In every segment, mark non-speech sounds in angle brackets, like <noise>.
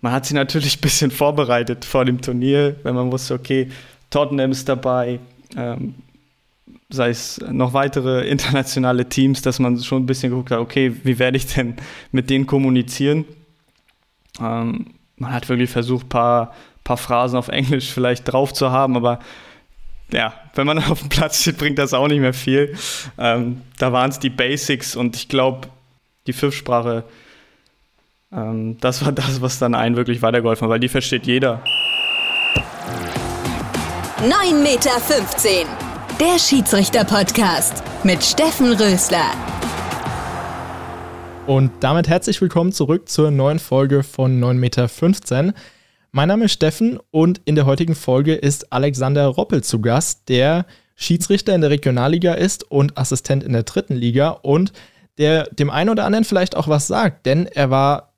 man hat sich natürlich ein bisschen vorbereitet vor dem Turnier, wenn man wusste, okay, Tottenham ist dabei, ähm, sei es noch weitere internationale Teams, dass man schon ein bisschen geguckt hat, okay, wie werde ich denn mit denen kommunizieren? Ähm, man hat wirklich versucht, ein paar, paar Phrasen auf Englisch vielleicht drauf zu haben, aber ja, wenn man <laughs> auf dem Platz steht, bringt das auch nicht mehr viel. Ähm, da waren es die Basics und ich glaube, die Pfiffsprache, ähm, das war das, was dann einen wirklich weitergeholfen hat, weil die versteht jeder. 9,15 Meter. Der Schiedsrichter-Podcast mit Steffen Rösler. Und damit herzlich willkommen zurück zur neuen Folge von 9,15 Meter. Mein Name ist Steffen und in der heutigen Folge ist Alexander Roppel zu Gast, der Schiedsrichter in der Regionalliga ist und Assistent in der dritten Liga und der dem einen oder anderen vielleicht auch was sagt, denn er war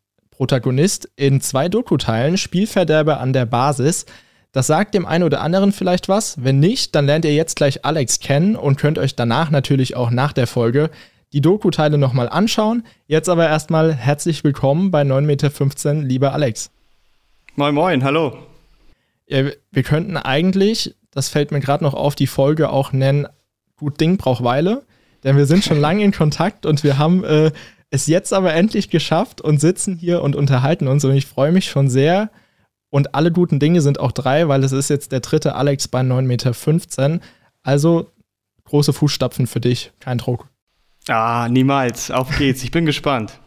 Protagonist in zwei Doku-Teilen, Spielverderber an der Basis. Das sagt dem einen oder anderen vielleicht was. Wenn nicht, dann lernt ihr jetzt gleich Alex kennen und könnt euch danach natürlich auch nach der Folge die Doku-Teile nochmal anschauen. Jetzt aber erstmal herzlich willkommen bei 9,15 Meter, lieber Alex. Moin, moin, hallo. Ja, wir könnten eigentlich, das fällt mir gerade noch auf, die Folge auch nennen, Gut Ding braucht Weile, denn wir sind schon <laughs> lange in Kontakt und wir haben äh, es jetzt aber endlich geschafft und sitzen hier und unterhalten uns und ich freue mich schon sehr, und alle guten Dinge sind auch drei, weil es ist jetzt der dritte Alex bei 9,15 Meter. Also große Fußstapfen für dich, kein Druck. Ah, niemals. Auf geht's. Ich bin gespannt.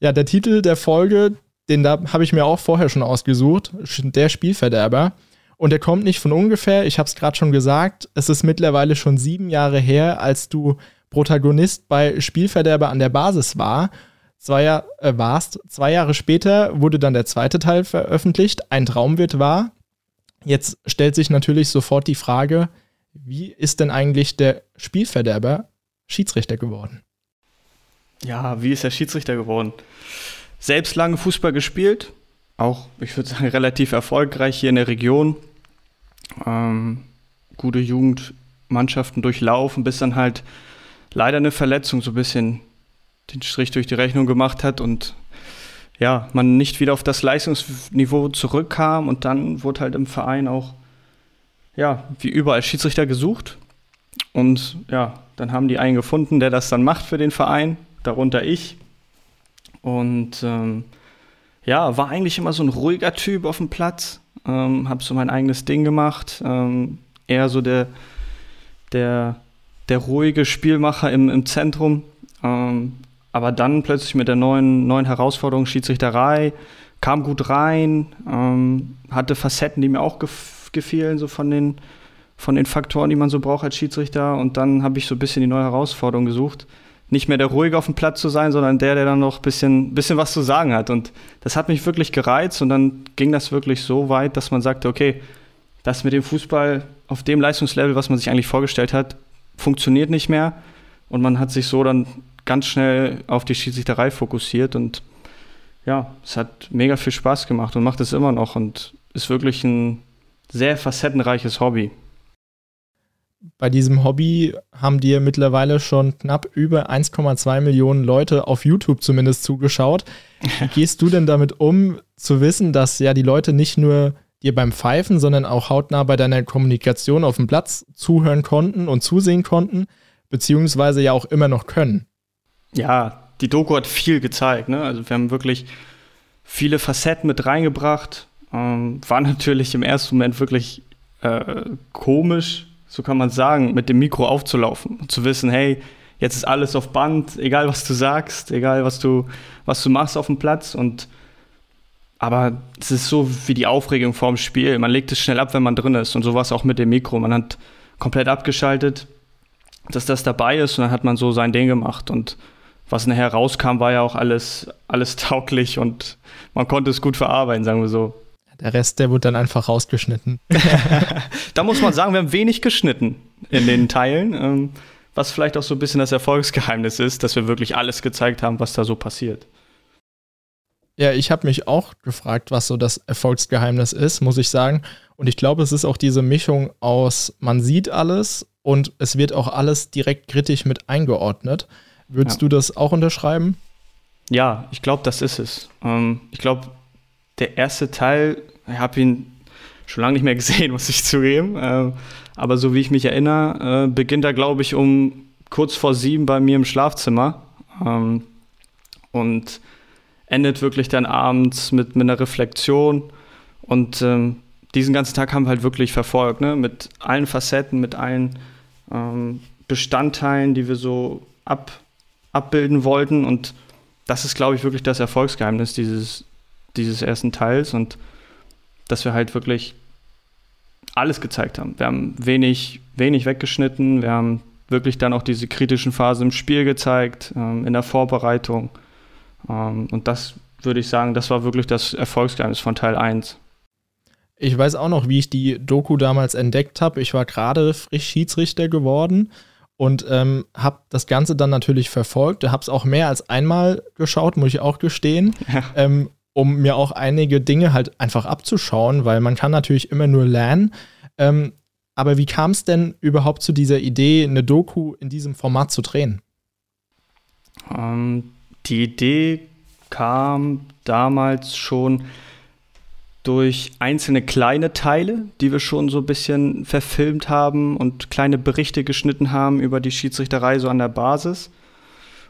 Ja, der Titel der Folge, den da habe ich mir auch vorher schon ausgesucht, der Spielverderber. Und der kommt nicht von ungefähr. Ich habe es gerade schon gesagt. Es ist mittlerweile schon sieben Jahre her, als du Protagonist bei Spielverderber an der Basis war zwei Jahr, äh, warst. Zwei Jahre später wurde dann der zweite Teil veröffentlicht, Ein Traum wird wahr. Jetzt stellt sich natürlich sofort die Frage, wie ist denn eigentlich der Spielverderber Schiedsrichter geworden? Ja, wie ist er Schiedsrichter geworden? Selbst lange Fußball gespielt, auch, ich würde sagen, <laughs> relativ erfolgreich hier in der Region. Ähm, gute Jugendmannschaften durchlaufen, bis dann halt leider eine Verletzung so ein bisschen den Strich durch die Rechnung gemacht hat und ja, man nicht wieder auf das Leistungsniveau zurückkam und dann wurde halt im Verein auch, ja, wie überall Schiedsrichter gesucht. Und ja, dann haben die einen gefunden, der das dann macht für den Verein, darunter ich. Und ähm, ja, war eigentlich immer so ein ruhiger Typ auf dem Platz, ähm, habe so mein eigenes Ding gemacht, ähm, eher so der, der, der ruhige Spielmacher im, im Zentrum. Ähm, aber dann plötzlich mit der neuen, neuen Herausforderung Schiedsrichterei, kam gut rein, ähm, hatte Facetten, die mir auch gef gefielen, so von den, von den Faktoren, die man so braucht als Schiedsrichter. Und dann habe ich so ein bisschen die neue Herausforderung gesucht. Nicht mehr der Ruhige auf dem Platz zu sein, sondern der, der dann noch ein bisschen, bisschen was zu sagen hat. Und das hat mich wirklich gereizt. Und dann ging das wirklich so weit, dass man sagte, okay, das mit dem Fußball auf dem Leistungslevel, was man sich eigentlich vorgestellt hat, funktioniert nicht mehr. Und man hat sich so dann ganz schnell auf die Schiedsrichterei fokussiert und ja, es hat mega viel Spaß gemacht und macht es immer noch und ist wirklich ein sehr facettenreiches Hobby. Bei diesem Hobby haben dir mittlerweile schon knapp über 1,2 Millionen Leute auf YouTube zumindest zugeschaut. Wie <laughs> gehst du denn damit um, zu wissen, dass ja die Leute nicht nur dir beim Pfeifen, sondern auch hautnah bei deiner Kommunikation auf dem Platz zuhören konnten und zusehen konnten, beziehungsweise ja auch immer noch können? ja, die Doku hat viel gezeigt. Ne? Also wir haben wirklich viele Facetten mit reingebracht. Ähm, war <laughs> natürlich im ersten Moment wirklich äh, komisch, so kann man sagen, mit dem Mikro aufzulaufen und zu wissen, hey, jetzt ist alles auf Band, egal was du sagst, egal was du, was du machst auf dem Platz. Und aber es ist so wie die Aufregung vorm Spiel. Man legt es schnell ab, wenn man drin ist. Und so war es auch mit dem Mikro. Man hat komplett abgeschaltet, dass das dabei ist und dann hat man so sein Ding gemacht. Und was nachher rauskam, war ja auch alles, alles <laughs> tauglich und man konnte es gut verarbeiten, sagen wir so. Der Rest, der wurde dann einfach rausgeschnitten. <laughs> <laughs> da muss man sagen, wir haben wenig geschnitten in den Teilen, ähm, was vielleicht auch so ein bisschen das Erfolgsgeheimnis ist, dass wir wirklich alles gezeigt haben, was da so passiert. Ja, ich habe mich auch gefragt, was so das Erfolgsgeheimnis ist, muss ich sagen. Und ich glaube, es ist auch diese Mischung aus, man sieht alles und es wird auch alles direkt kritisch mit eingeordnet. Würdest ja. du das auch unterschreiben? Ja, ich glaube, das ist es. Ähm, ich glaube, der erste Teil, ich habe ihn schon lange nicht mehr <laughs> gesehen, muss ich zugeben. Äh, aber so wie ich mich erinnere, äh, beginnt er, glaube ich, um kurz vor sieben bei mir im Schlafzimmer. Ähm, und endet wirklich dann abends mit, mit einer Reflexion. Und ähm, diesen ganzen Tag haben wir halt wirklich verfolgt, ne? mit allen Facetten, mit allen ähm, Bestandteilen, die wir so ab, abbilden wollten. Und das ist, glaube ich, wirklich das Erfolgsgeheimnis dieses, dieses ersten Teils. Und dass wir halt wirklich alles gezeigt haben. Wir haben wenig, wenig weggeschnitten. Wir haben wirklich dann auch diese kritischen Phasen im Spiel gezeigt, ähm, in der Vorbereitung. Ähm, und das würde ich sagen, das war wirklich das Erfolgsgeheimnis von Teil 1. Ich weiß auch noch, wie ich die Doku damals entdeckt habe. Ich war gerade frisch Schiedsrichter geworden und ähm, habe das Ganze dann natürlich verfolgt. Habe es auch mehr als einmal geschaut, muss ich auch gestehen, ja. ähm, um mir auch einige Dinge halt einfach abzuschauen, weil man kann natürlich immer nur lernen. Ähm, aber wie kam es denn überhaupt zu dieser Idee, eine Doku in diesem Format zu drehen? Ähm, die Idee kam damals schon durch einzelne kleine Teile, die wir schon so ein bisschen verfilmt haben und kleine Berichte geschnitten haben über die Schiedsrichterei so an der Basis.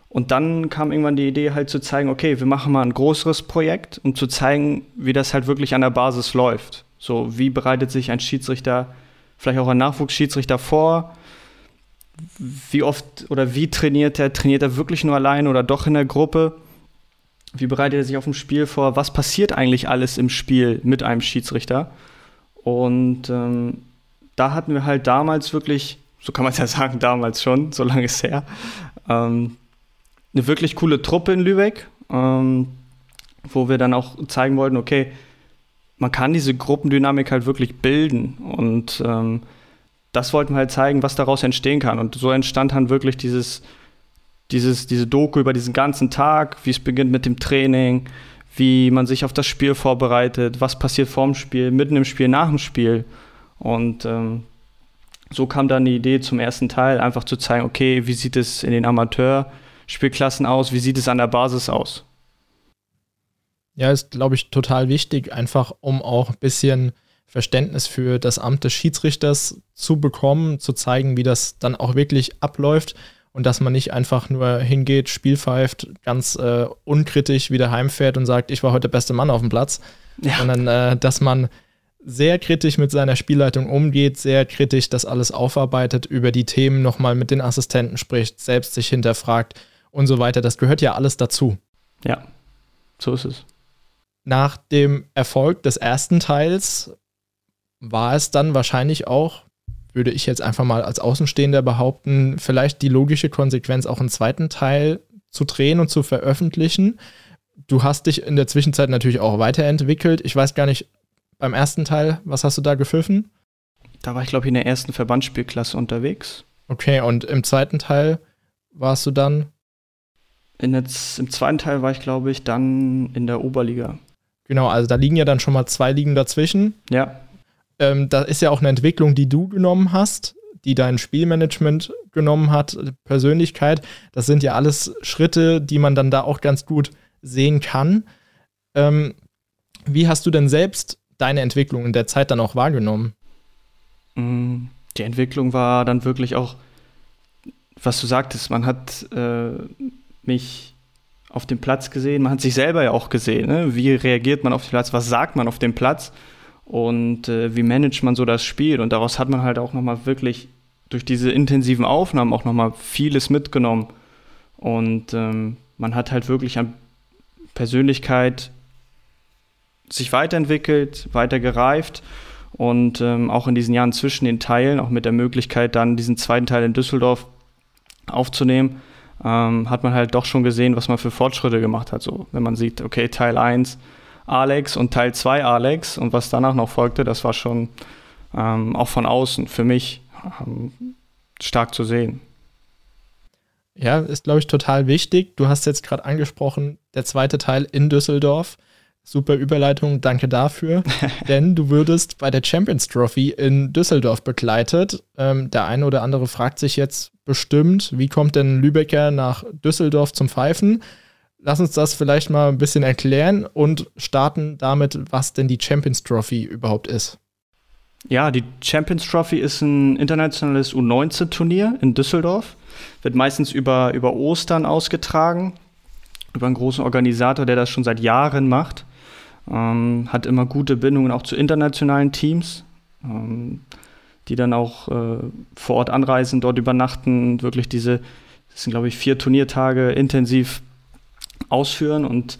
Und dann kam irgendwann die Idee halt zu zeigen, okay, wir machen mal ein größeres Projekt, um zu zeigen, wie das halt wirklich an der Basis läuft. So, wie bereitet sich ein Schiedsrichter, vielleicht auch ein Nachwuchsschiedsrichter vor? Wie oft oder wie trainiert er? Trainiert er wirklich nur allein oder doch in der Gruppe? Wie bereitet er sich auf ein Spiel vor? Was passiert eigentlich alles im Spiel mit einem Schiedsrichter? Und ähm, da hatten wir halt damals wirklich, so kann man es ja <laughs> sagen, damals schon, so lange ist her, ähm, eine wirklich coole Truppe in Lübeck, ähm, wo wir dann auch zeigen wollten, okay, man kann diese Gruppendynamik halt wirklich bilden und ähm, das wollten wir halt zeigen, was daraus entstehen kann. Und so entstand dann wirklich dieses dieses, diese Doku über diesen ganzen Tag, wie es beginnt mit dem Training, wie man sich auf das Spiel vorbereitet, was passiert vorm Spiel, mitten im Spiel, nach dem Spiel. Und ähm, so kam dann die Idee zum ersten Teil, einfach zu zeigen, okay, wie sieht es in den Amateurspielklassen aus, wie sieht es an der Basis aus. Ja, ist, glaube ich, total wichtig, einfach um auch ein bisschen Verständnis für das Amt des Schiedsrichters zu bekommen, zu zeigen, wie das dann auch wirklich abläuft und dass man nicht einfach nur hingeht, Spiel pfeift, ganz äh, unkritisch wieder heimfährt und sagt, ich war heute der beste Mann auf dem Platz, ja. sondern äh, dass man sehr kritisch mit seiner Spielleitung umgeht, sehr kritisch das alles aufarbeitet, über die Themen nochmal mit den Assistenten spricht, selbst sich hinterfragt und so weiter. Das gehört ja alles dazu. Ja, so ist es. Nach dem Erfolg des ersten Teils war es dann wahrscheinlich auch würde ich jetzt einfach mal als Außenstehender behaupten, vielleicht die logische Konsequenz, auch einen zweiten Teil zu drehen und zu veröffentlichen. Du hast dich in der Zwischenzeit natürlich auch weiterentwickelt. Ich weiß gar nicht, beim ersten Teil, was hast du da gepfiffen? Da war ich, glaube ich, in der ersten Verbandsspielklasse unterwegs. Okay, und im zweiten Teil warst du dann? In jetzt, Im zweiten Teil war ich, glaube ich, dann in der Oberliga. Genau, also da liegen ja dann schon mal zwei Ligen dazwischen. Ja. Ähm, da ist ja auch eine Entwicklung, die du genommen hast, die dein Spielmanagement genommen hat, Persönlichkeit. Das sind ja alles Schritte, die man dann da auch ganz gut sehen kann. Ähm, wie hast du denn selbst deine Entwicklung in der Zeit dann auch wahrgenommen? Mm, die Entwicklung war dann wirklich auch, was du sagtest, man hat äh, mich auf dem Platz gesehen, man hat sich selber ja auch gesehen. Ne? Wie reagiert man auf den Platz? Was sagt man auf dem Platz? Und äh, wie managt man so das Spiel. Und daraus hat man halt auch nochmal wirklich durch diese intensiven Aufnahmen auch nochmal vieles mitgenommen. Und ähm, man hat halt wirklich an Persönlichkeit sich weiterentwickelt, weiter gereift und ähm, auch in diesen Jahren zwischen den Teilen, auch mit der Möglichkeit dann diesen zweiten Teil in Düsseldorf aufzunehmen, ähm, hat man halt doch schon gesehen, was man für Fortschritte gemacht hat. So, wenn man sieht, okay, Teil 1 Alex und Teil 2 Alex und was danach noch folgte, das war schon ähm, auch von außen für mich ähm, stark zu sehen. Ja, ist, glaube ich, total wichtig. Du hast jetzt gerade angesprochen, der zweite Teil in Düsseldorf. Super Überleitung, danke dafür. <laughs> Denn du würdest bei der Champions Trophy in Düsseldorf begleitet. Ähm, der eine oder andere fragt sich jetzt bestimmt, wie kommt denn Lübecker nach Düsseldorf zum Pfeifen? Lass uns das vielleicht mal ein bisschen erklären und starten damit, was denn die Champions Trophy überhaupt ist. Ja, die Champions Trophy ist ein internationales U19-Turnier in Düsseldorf. Wird meistens über, über Ostern ausgetragen, über einen großen Organisator, der das schon seit Jahren macht. Ähm, hat immer gute Bindungen auch zu internationalen Teams, ähm, die dann auch äh, vor Ort anreisen, dort übernachten, wirklich diese, das sind glaube ich vier Turniertage intensiv ausführen und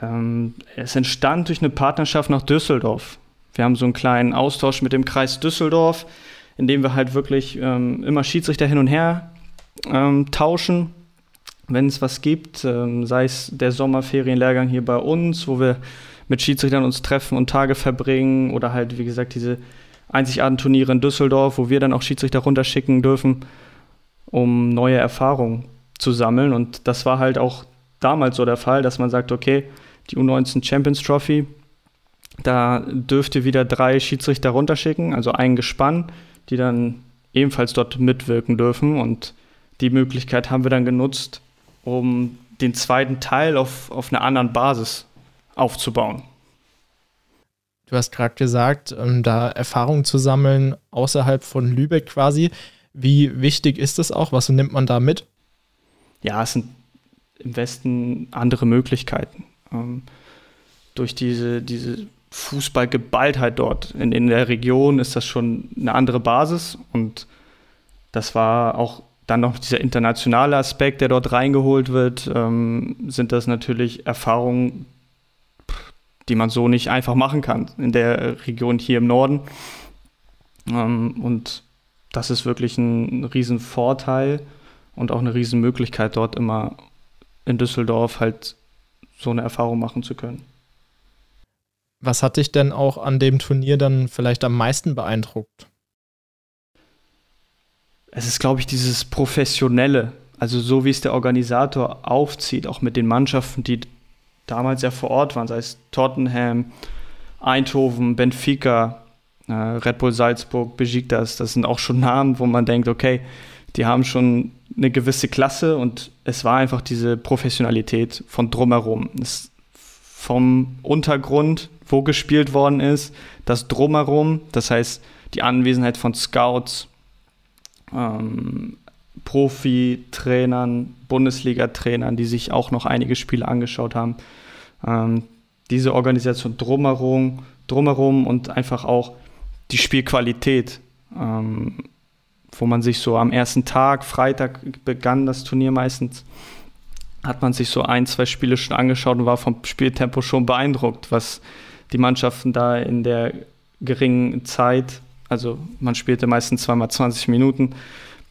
ähm, es entstand durch eine Partnerschaft nach Düsseldorf. Wir haben so einen kleinen Austausch mit dem Kreis Düsseldorf, in dem wir halt wirklich ähm, immer Schiedsrichter hin und her ähm, tauschen, wenn es was gibt, ähm, sei es der Sommerferienlehrgang hier bei uns, wo wir mit Schiedsrichtern uns treffen und Tage verbringen oder halt, wie gesagt, diese einzigartigen Turniere in Düsseldorf, wo wir dann auch Schiedsrichter runterschicken dürfen, um neue Erfahrungen zu sammeln. Und das war halt auch damals so der Fall, dass man sagt, okay, die U19 Champions Trophy, da dürft ihr wieder drei Schiedsrichter runterschicken, also ein Gespann, die dann ebenfalls dort mitwirken dürfen. Und die Möglichkeit haben wir dann genutzt, um den zweiten Teil auf, auf einer anderen Basis aufzubauen. Du hast gerade gesagt, um da Erfahrungen zu sammeln außerhalb von Lübeck quasi. Wie wichtig ist das auch? Was nimmt man da mit? Ja, es sind im Westen andere Möglichkeiten. Ähm, durch diese, diese Fußballgeballtheit dort in, in der Region ist das schon eine andere Basis und das war auch dann noch dieser internationale Aspekt, der dort reingeholt wird, ähm, sind das natürlich Erfahrungen, die man so nicht einfach machen kann in der Region hier im Norden. Ähm, und das ist wirklich ein Riesenvorteil und auch eine Riesenmöglichkeit, dort immer in Düsseldorf halt so eine Erfahrung machen zu können. Was hat dich denn auch an dem Turnier dann vielleicht am meisten beeindruckt? Es ist, glaube ich, dieses Professionelle, also so wie es der Organisator aufzieht, auch mit den Mannschaften, die damals ja vor Ort waren, sei es Tottenham, Eindhoven, Benfica, äh, Red Bull Salzburg, Besiktas, das sind auch schon Namen, wo man denkt, okay, die haben schon eine gewisse Klasse und es war einfach diese Professionalität von drumherum. Es, vom Untergrund, wo gespielt worden ist, das drumherum, das heißt die Anwesenheit von Scouts, ähm, Profi-Trainern, Bundesliga-Trainern, die sich auch noch einige Spiele angeschaut haben. Ähm, diese Organisation drumherum, drumherum und einfach auch die Spielqualität. Ähm, wo man sich so am ersten Tag, Freitag begann das Turnier meistens, hat man sich so ein, zwei Spiele schon angeschaut und war vom Spieltempo schon beeindruckt, was die Mannschaften da in der geringen Zeit, also man spielte meistens zweimal 20 Minuten,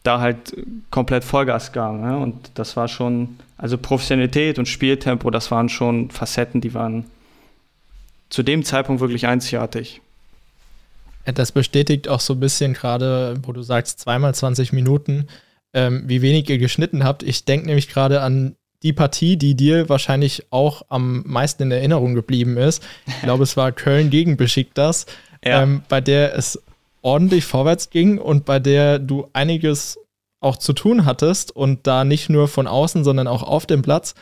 da halt komplett Vollgas gaben. Ne? Und das war schon, also Professionalität und Spieltempo, das waren schon Facetten, die waren zu dem Zeitpunkt wirklich einzigartig. Das bestätigt auch so ein bisschen gerade, wo du sagst, zweimal 20 Minuten, ähm, wie wenig ihr geschnitten habt. Ich denke nämlich gerade an die Partie, die dir wahrscheinlich auch am meisten in Erinnerung geblieben ist. Ich glaube, es war Köln gegen Besiktas, ja. ähm, bei der es ordentlich vorwärts ging und bei der du einiges auch zu tun hattest und da nicht nur von außen, sondern auch auf dem Platz.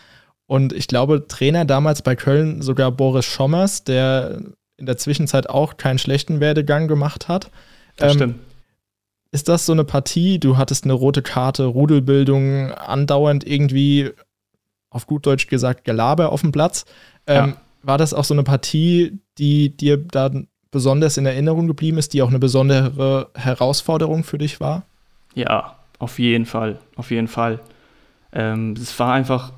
Und ich glaube, Trainer damals bei Köln sogar Boris Schommers, der in der Zwischenzeit auch keinen schlechten Werdegang gemacht hat. Das ähm, stimmt. Ist das so eine Partie? Du hattest eine rote Karte, Rudelbildung, andauernd irgendwie, auf gut Deutsch gesagt, Gelaber auf dem Platz. Ähm, ja. War das auch so eine Partie, die dir da besonders in Erinnerung geblieben ist, die auch eine besondere Herausforderung für dich war? Ja, auf jeden Fall, auf jeden Fall. Ähm, es war einfach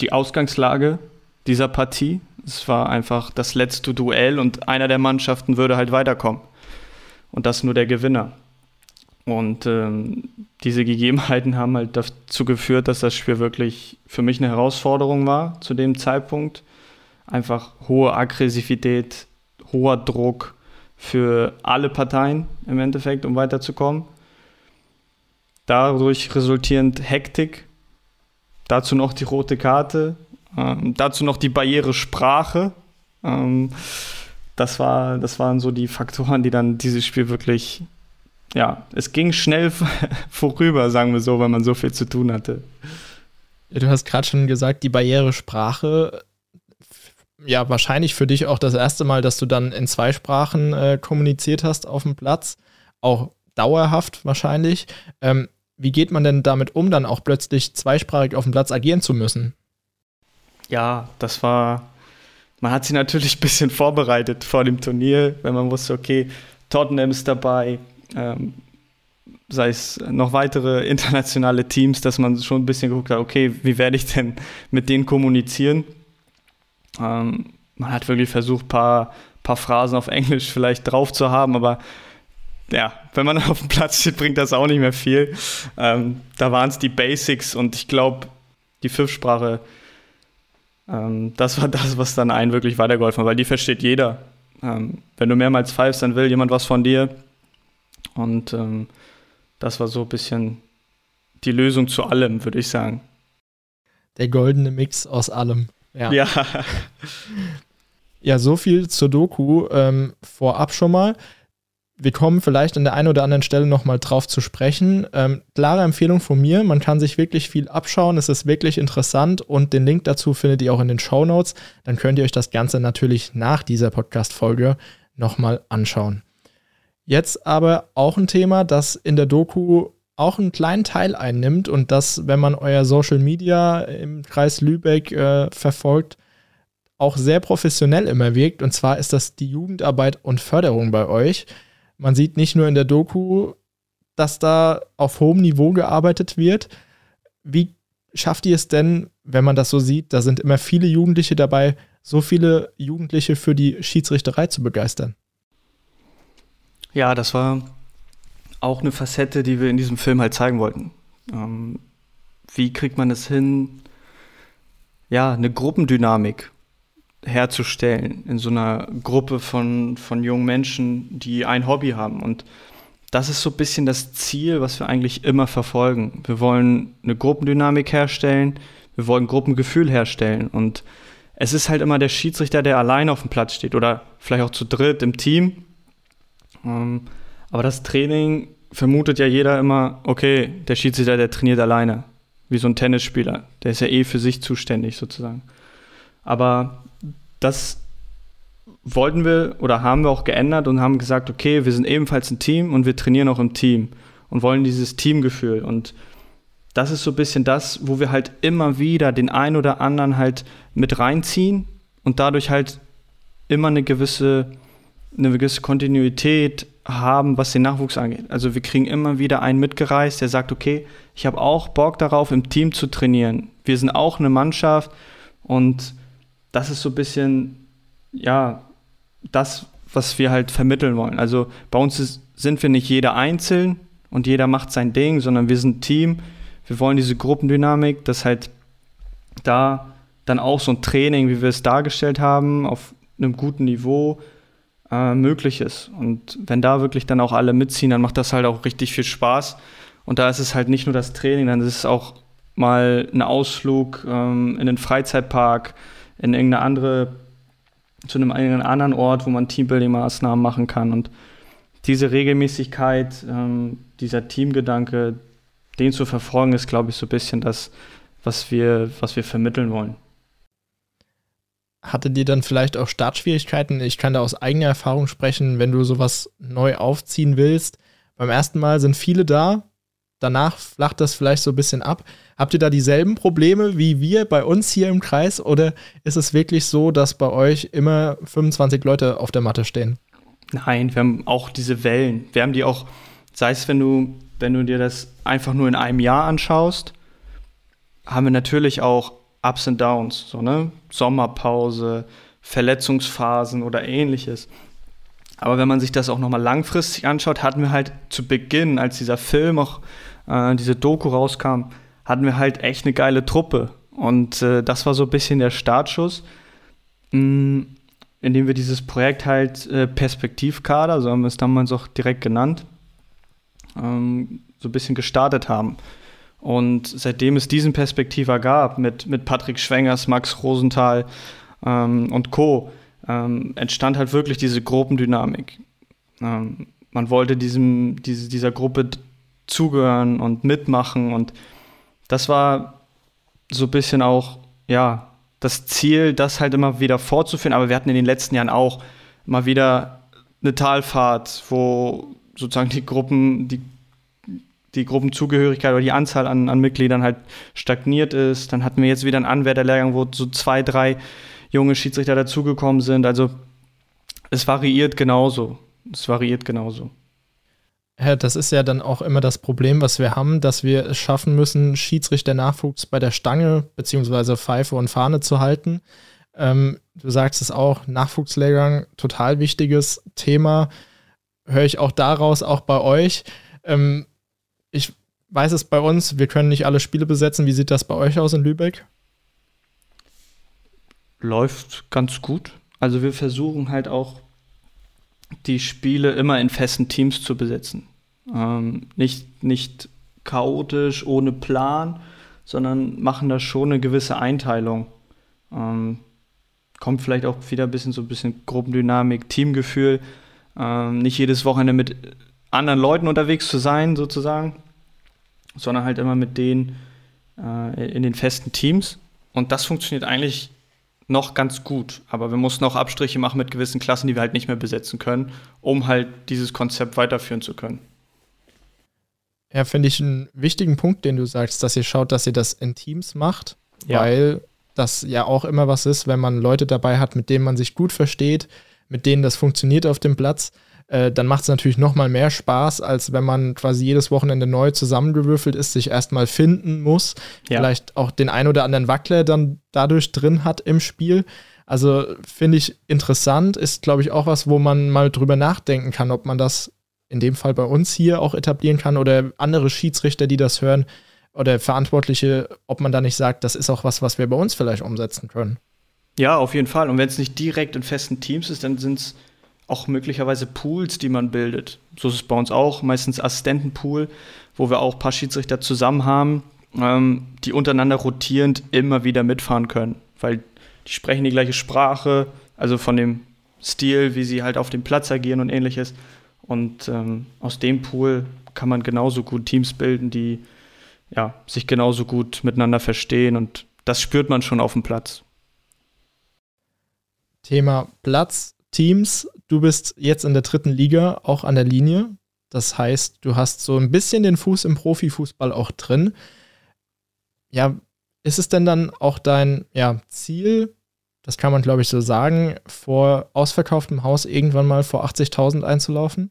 die Ausgangslage dieser Partie. Es war einfach das letzte Duell und einer der Mannschaften würde halt weiterkommen. Und das nur der Gewinner. Und ähm, diese Gegebenheiten haben halt dazu geführt, dass das Spiel wirklich für mich eine Herausforderung war zu dem Zeitpunkt. Einfach hohe Aggressivität, hoher Druck für alle Parteien im Endeffekt, um weiterzukommen. Dadurch resultierend Hektik, dazu noch die rote Karte, ähm, dazu noch die Barriere Sprache. Ähm, das, war, das waren so die Faktoren, die dann dieses Spiel wirklich, ja, es ging schnell <laughs> vorüber, sagen wir so, weil man so viel zu tun hatte. Du hast gerade schon gesagt, die Barrieresprache. Ja, wahrscheinlich für dich auch das erste Mal, dass du dann in zwei Sprachen äh, kommuniziert hast auf dem Platz. Auch dauerhaft wahrscheinlich. Ähm, wie geht man denn damit um, dann auch plötzlich zweisprachig auf dem Platz agieren zu müssen? Ja, das war. Man hat sich natürlich ein bisschen vorbereitet vor dem Turnier, wenn man wusste, okay, Tottenham ist dabei, ähm, sei es noch weitere internationale Teams, dass man schon ein bisschen geguckt hat, okay, wie werde ich denn mit denen kommunizieren? Ähm, man hat wirklich versucht, ein paar, paar Phrasen auf Englisch vielleicht drauf zu haben, aber ja, wenn man <laughs> auf dem Platz steht, bringt das auch nicht mehr viel. Ähm, da waren es die Basics und ich glaube, die Fünfsprache, ähm, das war das, was dann einen wirklich weitergeholfen hat, weil die versteht jeder. Ähm, wenn du mehrmals pfeifst, dann will jemand was von dir. Und ähm, das war so ein bisschen die Lösung zu allem, würde ich sagen. Der goldene Mix aus allem. Ja. Ja, <laughs> ja so viel zur Doku ähm, vorab schon mal. Wir kommen vielleicht an der einen oder anderen Stelle nochmal drauf zu sprechen. Ähm, klare Empfehlung von mir, man kann sich wirklich viel abschauen, es ist wirklich interessant und den Link dazu findet ihr auch in den Show Notes. Dann könnt ihr euch das Ganze natürlich nach dieser Podcast-Folge nochmal anschauen. Jetzt aber auch ein Thema, das in der Doku auch einen kleinen Teil einnimmt und das, wenn man euer Social Media im Kreis Lübeck äh, verfolgt, auch sehr professionell immer wirkt. Und zwar ist das die Jugendarbeit und Förderung bei euch. Man sieht nicht nur in der Doku, dass da auf hohem Niveau gearbeitet wird. Wie schafft ihr es denn, wenn man das so sieht, da sind immer viele Jugendliche dabei, so viele Jugendliche für die Schiedsrichterei zu begeistern? Ja, das war auch eine Facette, die wir in diesem Film halt zeigen wollten. Ähm, wie kriegt man es hin, ja, eine Gruppendynamik herzustellen in so einer Gruppe von, von jungen Menschen, die ein Hobby haben. Und das ist so ein bisschen das Ziel, was wir eigentlich immer verfolgen. Wir wollen eine Gruppendynamik herstellen, wir wollen Gruppengefühl herstellen. Und es ist halt immer der Schiedsrichter, der allein auf dem Platz steht oder vielleicht auch zu dritt im Team. Ähm, aber das Training vermutet ja jeder immer, okay, der Schiedsrichter, der trainiert alleine, wie so ein Tennisspieler. Der ist ja eh für sich zuständig sozusagen. Aber das wollten wir oder haben wir auch geändert und haben gesagt, okay, wir sind ebenfalls ein Team und wir trainieren auch im Team und wollen dieses Teamgefühl. Und das ist so ein bisschen das, wo wir halt immer wieder den einen oder anderen halt mit reinziehen und dadurch halt immer eine gewisse, eine gewisse Kontinuität haben, was den Nachwuchs angeht. Also wir kriegen immer wieder einen mitgereist, der sagt, okay, ich habe auch Bock darauf, im Team zu trainieren. Wir sind auch eine Mannschaft und das ist so ein bisschen, ja, das, was wir halt vermitteln wollen. Also bei uns ist, sind wir nicht jeder einzeln und jeder macht sein Ding, sondern wir sind ein Team. Wir wollen diese Gruppendynamik, dass halt da dann auch so ein Training, wie wir es dargestellt haben, auf einem guten Niveau äh, möglich ist. Und wenn da wirklich dann auch alle mitziehen, dann macht das halt auch richtig viel Spaß. Und da ist es halt nicht nur das Training, dann ist es auch mal ein Ausflug ähm, in den Freizeitpark, in irgendeine andere, zu einem, anderen Ort, wo man Teambuilding-Maßnahmen machen kann. Und diese Regelmäßigkeit, ähm, dieser Teamgedanke, den zu verfolgen, ist, glaube ich, so ein bisschen das, was wir, was wir vermitteln wollen. Hattet ihr dann vielleicht auch Startschwierigkeiten? Ich kann da aus eigener Erfahrung sprechen, wenn du sowas neu aufziehen willst. Beim ersten Mal sind viele da, danach flacht das vielleicht so ein bisschen ab. Habt ihr da dieselben Probleme wie wir bei uns hier im Kreis oder ist es wirklich so, dass bei euch immer 25 Leute auf der Matte stehen? Nein, wir haben auch diese Wellen. Wir haben die auch, sei es, wenn du, wenn du dir das einfach nur in einem Jahr anschaust, haben wir natürlich auch Ups und Downs, so, ne? Sommerpause, Verletzungsphasen oder ähnliches. Aber wenn man sich das auch nochmal langfristig anschaut, hatten wir halt zu Beginn, als dieser Film auch, äh, diese Doku rauskam, hatten wir halt echt eine geile Truppe. Und äh, das war so ein bisschen der Startschuss, mh, mm, indem wir dieses Projekt halt äh, Perspektivkader, so haben wir es damals auch direkt genannt, ähm, so ein bisschen gestartet haben. Und seitdem es diesen Perspektiver gab, mit, mit Patrick Schwengers, Max Rosenthal ähm, und Co., ähm, entstand halt wirklich diese Gruppendynamik. Ähm, man wollte diesem, diese, dieser Gruppe zugehören und mitmachen und das war so ein bisschen auch, ja, das Ziel, das halt immer wieder fortzuführen. Aber wir hatten in den letzten Jahren auch mal wieder eine Talfahrt, wo sozusagen die Gruppen, die, die Gruppenzugehörigkeit oder die Anzahl an, an Mitgliedern halt stagniert ist. Dann hatten wir jetzt wieder einen Anwärterlehrgang, wo so zwei, drei junge Schiedsrichter dazugekommen sind. Also es variiert genauso. Es variiert genauso. Ja, das ist ja dann auch immer das Problem, was wir haben, dass wir es schaffen müssen, Schiedsrichter-Nachwuchs bei der Stange beziehungsweise Pfeife und Fahne zu halten. Ähm, du sagst es auch, Nachwuchslehrgang, total wichtiges Thema. Höre ich auch daraus, auch bei euch. Ähm, ich weiß es bei uns, wir können nicht alle Spiele besetzen. Wie sieht das bei euch aus in Lübeck? Läuft ganz gut. Also wir versuchen halt auch die Spiele immer in festen Teams zu besetzen. Ähm, nicht, nicht chaotisch, ohne Plan, sondern machen da schon eine gewisse Einteilung. Ähm, kommt vielleicht auch wieder ein bisschen so ein bisschen Gruppendynamik, Teamgefühl. Ähm, nicht jedes Wochenende mit anderen Leuten unterwegs zu sein, sozusagen, sondern halt immer mit denen äh, in den festen Teams. Und das funktioniert eigentlich noch ganz gut, aber wir mussten auch Abstriche machen mit gewissen Klassen, die wir halt nicht mehr besetzen können, um halt dieses Konzept weiterführen zu können. Ja, finde ich einen wichtigen Punkt, den du sagst, dass ihr schaut, dass ihr das in Teams macht, ja. weil das ja auch immer was ist, wenn man Leute dabei hat, mit denen man sich gut versteht, mit denen das funktioniert auf dem Platz, äh, dann macht es natürlich noch mal mehr Spaß, als wenn man quasi jedes Wochenende neu zusammengewürfelt ist, sich erstmal finden muss, ja. vielleicht auch den ein oder anderen Wackler dann dadurch drin hat im Spiel. Also finde ich interessant, ist glaube ich auch was, wo man mal drüber nachdenken kann, ob man das in dem Fall bei uns hier auch etablieren kann oder andere Schiedsrichter, die das hören oder Verantwortliche, ob man da nicht sagt, das ist auch was, was wir bei uns vielleicht umsetzen können. Ja, auf jeden Fall. Und wenn es nicht direkt in festen Teams ist, dann sind es auch möglicherweise Pools, die man bildet. So ist es bei uns auch, meistens Assistentenpool, wo wir auch ein paar Schiedsrichter zusammen haben, ähm, die untereinander rotierend immer wieder mitfahren können, weil die sprechen die gleiche Sprache, also von dem Stil, wie sie halt auf dem Platz agieren und ähnliches. Und ähm, aus dem Pool kann man genauso gut Teams bilden, die ja, sich genauso gut miteinander verstehen und das spürt man schon auf dem Platz. Thema Platz, Teams du bist jetzt in der dritten Liga auch an der Linie. Das heißt, du hast so ein bisschen den Fuß im Profifußball auch drin. Ja, ist es denn dann auch dein ja, Ziel, das kann man glaube ich so sagen, vor ausverkauftem Haus irgendwann mal vor 80.000 einzulaufen?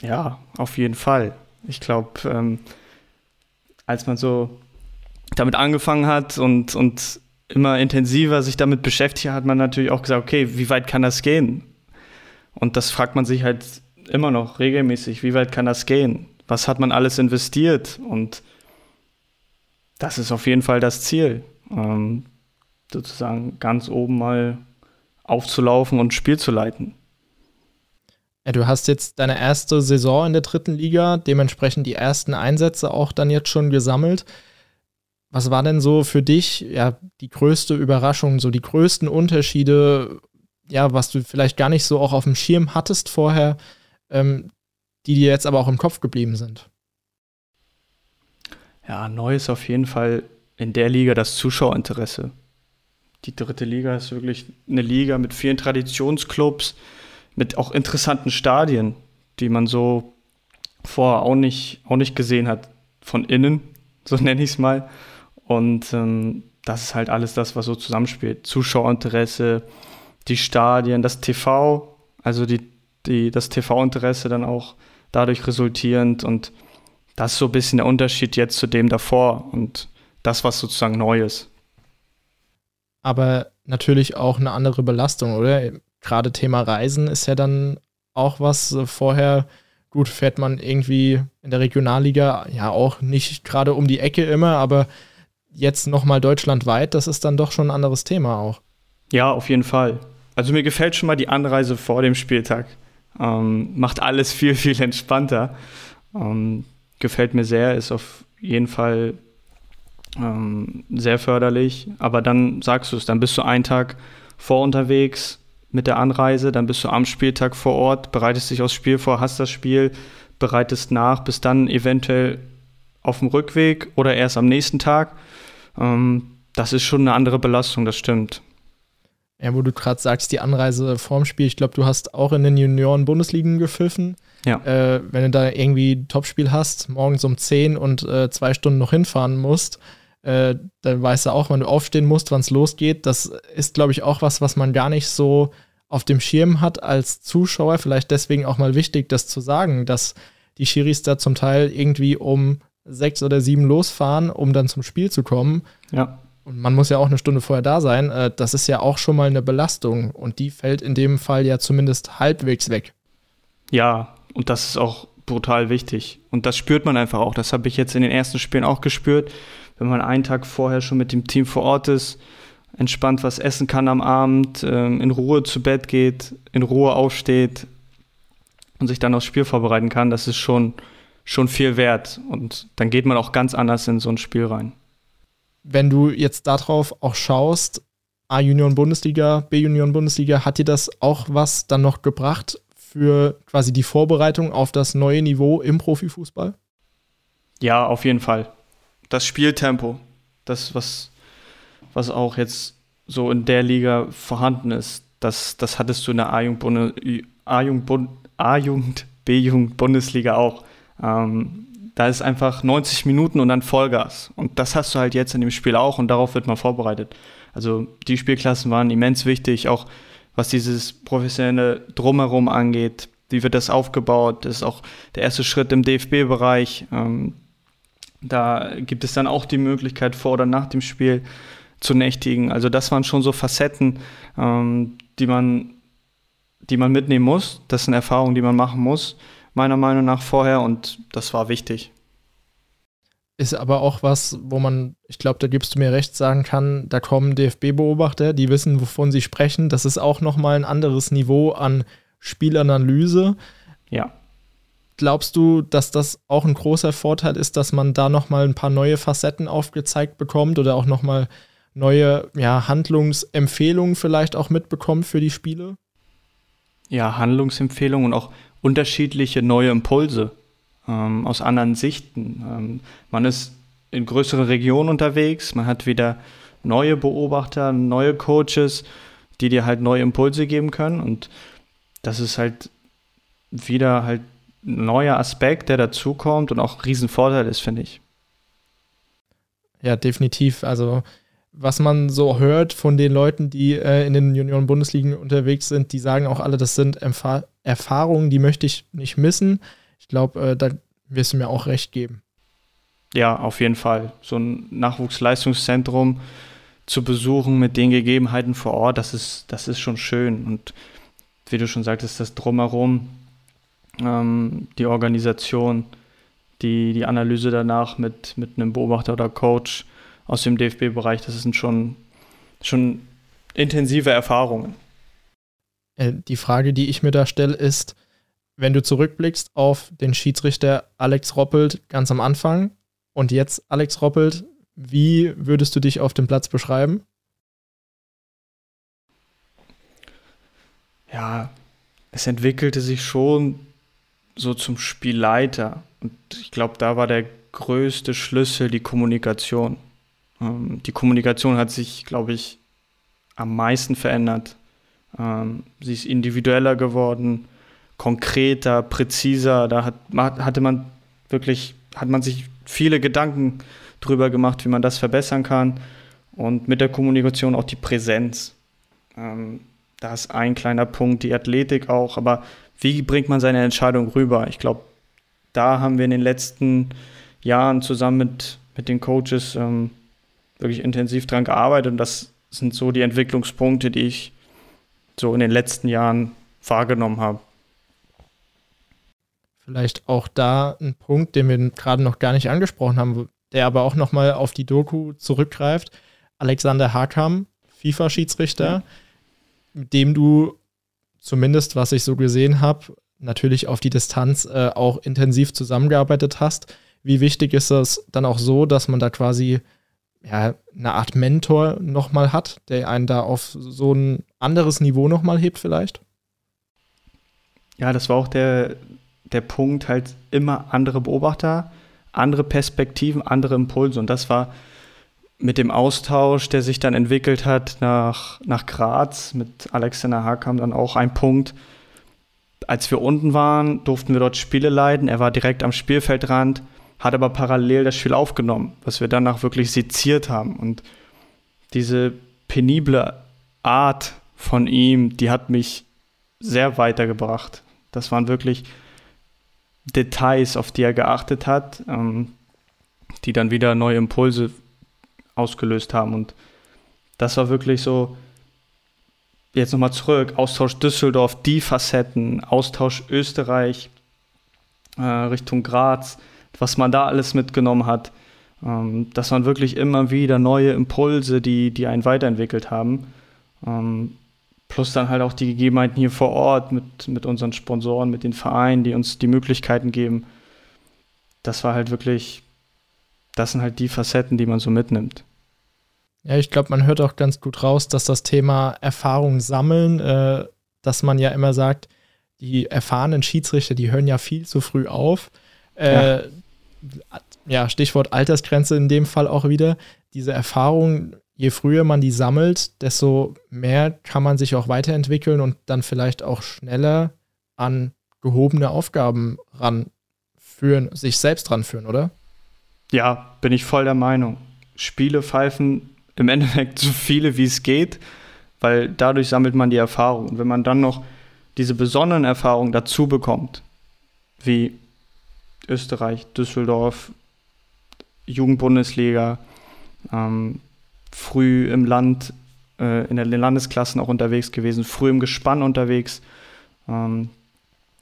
Ja, auf jeden Fall. Ich glaube, ähm, als man so damit angefangen hat und, und immer intensiver sich damit beschäftigt, hat man natürlich auch gesagt, okay, wie weit kann das gehen? Und das fragt man sich halt immer noch regelmäßig, wie weit kann das gehen? Was hat man alles investiert? Und das ist auf jeden Fall das Ziel, ähm, sozusagen ganz oben mal aufzulaufen und Spiel zu leiten. Du hast jetzt deine erste Saison in der dritten Liga, dementsprechend die ersten Einsätze auch dann jetzt schon gesammelt. Was war denn so für dich ja die größte Überraschung, so die größten Unterschiede ja, was du vielleicht gar nicht so auch auf dem Schirm hattest vorher, ähm, die dir jetzt aber auch im Kopf geblieben sind? Ja, neu ist auf jeden Fall in der Liga das Zuschauerinteresse. Die dritte Liga ist wirklich eine Liga mit vielen Traditionsclubs, mit auch interessanten Stadien, die man so vorher auch nicht, auch nicht gesehen hat. Von innen, so <laughs> nenne ich es mal. Und ähm, das ist halt alles das, was so zusammenspielt. Zuschauerinteresse, die Stadien, das TV, also die, die, das TV-Interesse dann auch dadurch resultierend und das ist so ein bisschen der Unterschied jetzt zu dem davor und das, was sozusagen neu ist. Aber natürlich auch eine andere Belastung, oder? Gerade Thema Reisen ist ja dann auch was äh, vorher. Gut, fährt man irgendwie in der Regionalliga ja auch nicht gerade um die Ecke immer, aber jetzt nochmal deutschlandweit, das ist dann doch schon ein anderes Thema auch. Ja, auf jeden Fall. Also mir gefällt schon mal die Anreise vor dem Spieltag. Ähm, macht alles viel, viel entspannter. Ähm, gefällt mir sehr, ist auf jeden Fall ähm, sehr förderlich. Aber dann sagst du es, dann bist du einen Tag vor unterwegs mit der Anreise, dann bist du am Spieltag vor Ort, bereitest dich aufs Spiel vor, hast das Spiel, bereitest nach, bis dann eventuell auf dem Rückweg oder erst am nächsten Tag. Ähm, das ist schon eine andere Belastung, das stimmt. Ja, wo du gerade sagst, die Anreise vorm Spiel, ich glaube, du hast auch in den Junioren-Bundesligen gepfiffen. Ja. Äh, wenn du da irgendwie ein Topspiel hast, morgens um 10 und äh, zwei Stunden noch hinfahren musst, äh, dann weißt du auch, wann du aufstehen musst, wann es losgeht. Das ist, glaube ich, auch was, was man gar nicht so auf dem Schirm hat als Zuschauer. Vielleicht deswegen auch mal wichtig, das zu sagen, dass die Schiris da zum Teil irgendwie um sechs oder sieben losfahren, um dann zum Spiel zu kommen. Ja. Und man muss ja auch eine Stunde vorher da sein. Äh, das ist ja auch schon mal eine Belastung. Und die fällt in dem Fall ja zumindest halbwegs weg. Ja, und das ist auch brutal wichtig. Und das spürt man einfach auch. Das habe ich jetzt in den ersten Spielen auch gespürt. Wenn man einen Tag vorher schon mit dem Team vor Ort ist, entspannt was essen kann am Abend, ähm, in Ruhe zu Bett geht, in Ruhe aufsteht und sich dann aufs Spiel vorbereiten kann, das ist schon, schon viel wert. Und dann geht man auch ganz anders in so ein Spiel rein. Wenn du jetzt darauf auch schaust, A-Union-Bundesliga, B-Union-Bundesliga, hat dir das auch was dann noch gebracht für quasi die Vorbereitung auf das neue Niveau im Profifußball? Ja, auf jeden Fall. Das Spieltempo, das, was was auch jetzt so in der Liga vorhanden ist. Das, das hattest du in der A-Jugend, A-Jugend, B-Jugend, Bundesliga auch. Ähm, da ist einfach 90 Minuten und dann Vollgas. Und das hast du halt jetzt in dem Spiel auch und darauf wird man vorbereitet. Also die Spielklassen waren immens wichtig, auch was dieses professionelle Drumherum angeht. Wie wird das aufgebaut? Das ist auch der erste Schritt im DFB-Bereich. Ähm, da gibt es dann auch die Möglichkeit vor oder nach dem Spiel zu nächtigen. Also das waren schon so Facetten, ähm, die, man, die man mitnehmen muss. Das sind Erfahrungen, die man machen muss, meiner Meinung nach vorher und das war wichtig. Ist aber auch was, wo man, ich glaube, da gibst du mir recht, sagen kann, da kommen DFB-Beobachter, die wissen, wovon sie sprechen. Das ist auch nochmal ein anderes Niveau an Spielanalyse. Ja. Glaubst du, dass das auch ein großer Vorteil ist, dass man da nochmal ein paar neue Facetten aufgezeigt bekommt oder auch nochmal neue ja, Handlungsempfehlungen vielleicht auch mitbekommt für die Spiele? Ja, Handlungsempfehlungen und auch unterschiedliche neue Impulse ähm, aus anderen Sichten. Ähm, man ist in größeren Regionen unterwegs, man hat wieder neue Beobachter, neue Coaches, die dir halt neue Impulse geben können und das ist halt wieder halt ein neuer Aspekt, der dazukommt und auch ein Riesenvorteil ist, finde ich. Ja, definitiv. Also was man so hört von den Leuten, die äh, in den Junioren-Bundesligen unterwegs sind, die sagen auch alle, das sind Erfahrungen, die möchte ich nicht missen. Ich glaube, äh, da wirst du mir auch recht geben. Ja, auf jeden Fall. So ein Nachwuchsleistungszentrum zu besuchen mit den Gegebenheiten vor Ort, das ist, das ist schon schön. Und wie du schon sagtest, das Drumherum, ähm, die Organisation, die, die Analyse danach mit, mit einem Beobachter oder Coach, aus dem DFB-Bereich. Das sind schon, schon intensive Erfahrungen. Äh, die Frage, die ich mir da stelle, ist, wenn du zurückblickst auf den Schiedsrichter Alex Roppelt ganz am Anfang und jetzt Alex Roppelt, wie würdest du dich auf dem Platz beschreiben? Ja, es entwickelte sich schon so zum Spielleiter. Und ich glaube, da war der größte Schlüssel die Kommunikation. Ähm, die Kommunikation hat sich, glaube ich, am meisten verändert. Ähm, sie ist individueller geworden, konkreter, präziser. Da hat, hatte man wirklich, hat man sich viele Gedanken drüber gemacht, wie man das verbessern kann. Und mit der Kommunikation auch die Präsenz. Ähm, da ist ein kleiner Punkt, die Athletik auch, aber wie bringt man seine Entscheidung rüber? Ich glaube, da haben wir in den letzten Jahren zusammen mit, mit den Coaches ähm, wirklich intensiv dran gearbeitet und das sind so die Entwicklungspunkte, die ich so in den letzten Jahren wahrgenommen habe. Vielleicht auch da ein Punkt, den wir gerade noch gar nicht angesprochen haben, der aber auch nochmal auf die Doku zurückgreift. Alexander Hakam, FIFA-Schiedsrichter, ja. mit dem du zumindest, was ich so gesehen habe, natürlich auf die Distanz äh, auch intensiv zusammengearbeitet hast. Wie wichtig ist das dann auch so, dass man da quasi ja, eine Art Mentor nochmal hat, der einen da auf so ein anderes Niveau nochmal hebt vielleicht? Ja, das war auch der, der Punkt, halt immer andere Beobachter, andere Perspektiven, andere Impulse. Und das war mit dem Austausch, der sich dann entwickelt hat nach, nach Graz, mit Alexander Haag kam dann auch ein Punkt. Als wir unten waren, durften wir dort Spiele leiten. Er war direkt am Spielfeldrand, hat aber parallel das Spiel aufgenommen, was wir danach wirklich seziert haben. Und diese penible Art von ihm, die hat mich sehr weitergebracht. Das waren wirklich Details, auf die er geachtet hat, ähm, die dann wieder neue Impulse ausgelöst haben. Und das war wirklich so, jetzt nochmal zurück, Austausch Düsseldorf, die Facetten, Austausch Österreich äh, Richtung Graz, was man da alles mitgenommen hat. Ähm, das waren wirklich immer wieder neue Impulse, die, die einen weiterentwickelt haben. Ähm, plus dann halt auch die Gegebenheiten hier vor Ort mit, mit unseren Sponsoren, mit den Vereinen, die uns die Möglichkeiten geben. Das war halt wirklich, das sind halt die Facetten, die man so mitnimmt. Ja, ich glaube, man hört auch ganz gut raus, dass das Thema Erfahrung sammeln, äh, dass man ja immer sagt, die erfahrenen Schiedsrichter, die hören ja viel zu früh auf. Äh, ja. Ja, Stichwort Altersgrenze in dem Fall auch wieder. Diese Erfahrung, je früher man die sammelt, desto mehr kann man sich auch weiterentwickeln und dann vielleicht auch schneller an gehobene Aufgaben ranführen, sich selbst ranführen, oder? Ja, bin ich voll der Meinung. Spiele pfeifen im <laughs> Endeffekt so viele, wie es geht, weil dadurch sammelt man die Erfahrung. Und wenn man dann noch diese besonderen Erfahrungen dazu bekommt, wie Österreich, Düsseldorf, Jugendbundesliga, ähm, früh im Land, äh, in den Landesklassen auch unterwegs gewesen, früh im Gespann unterwegs. Ähm,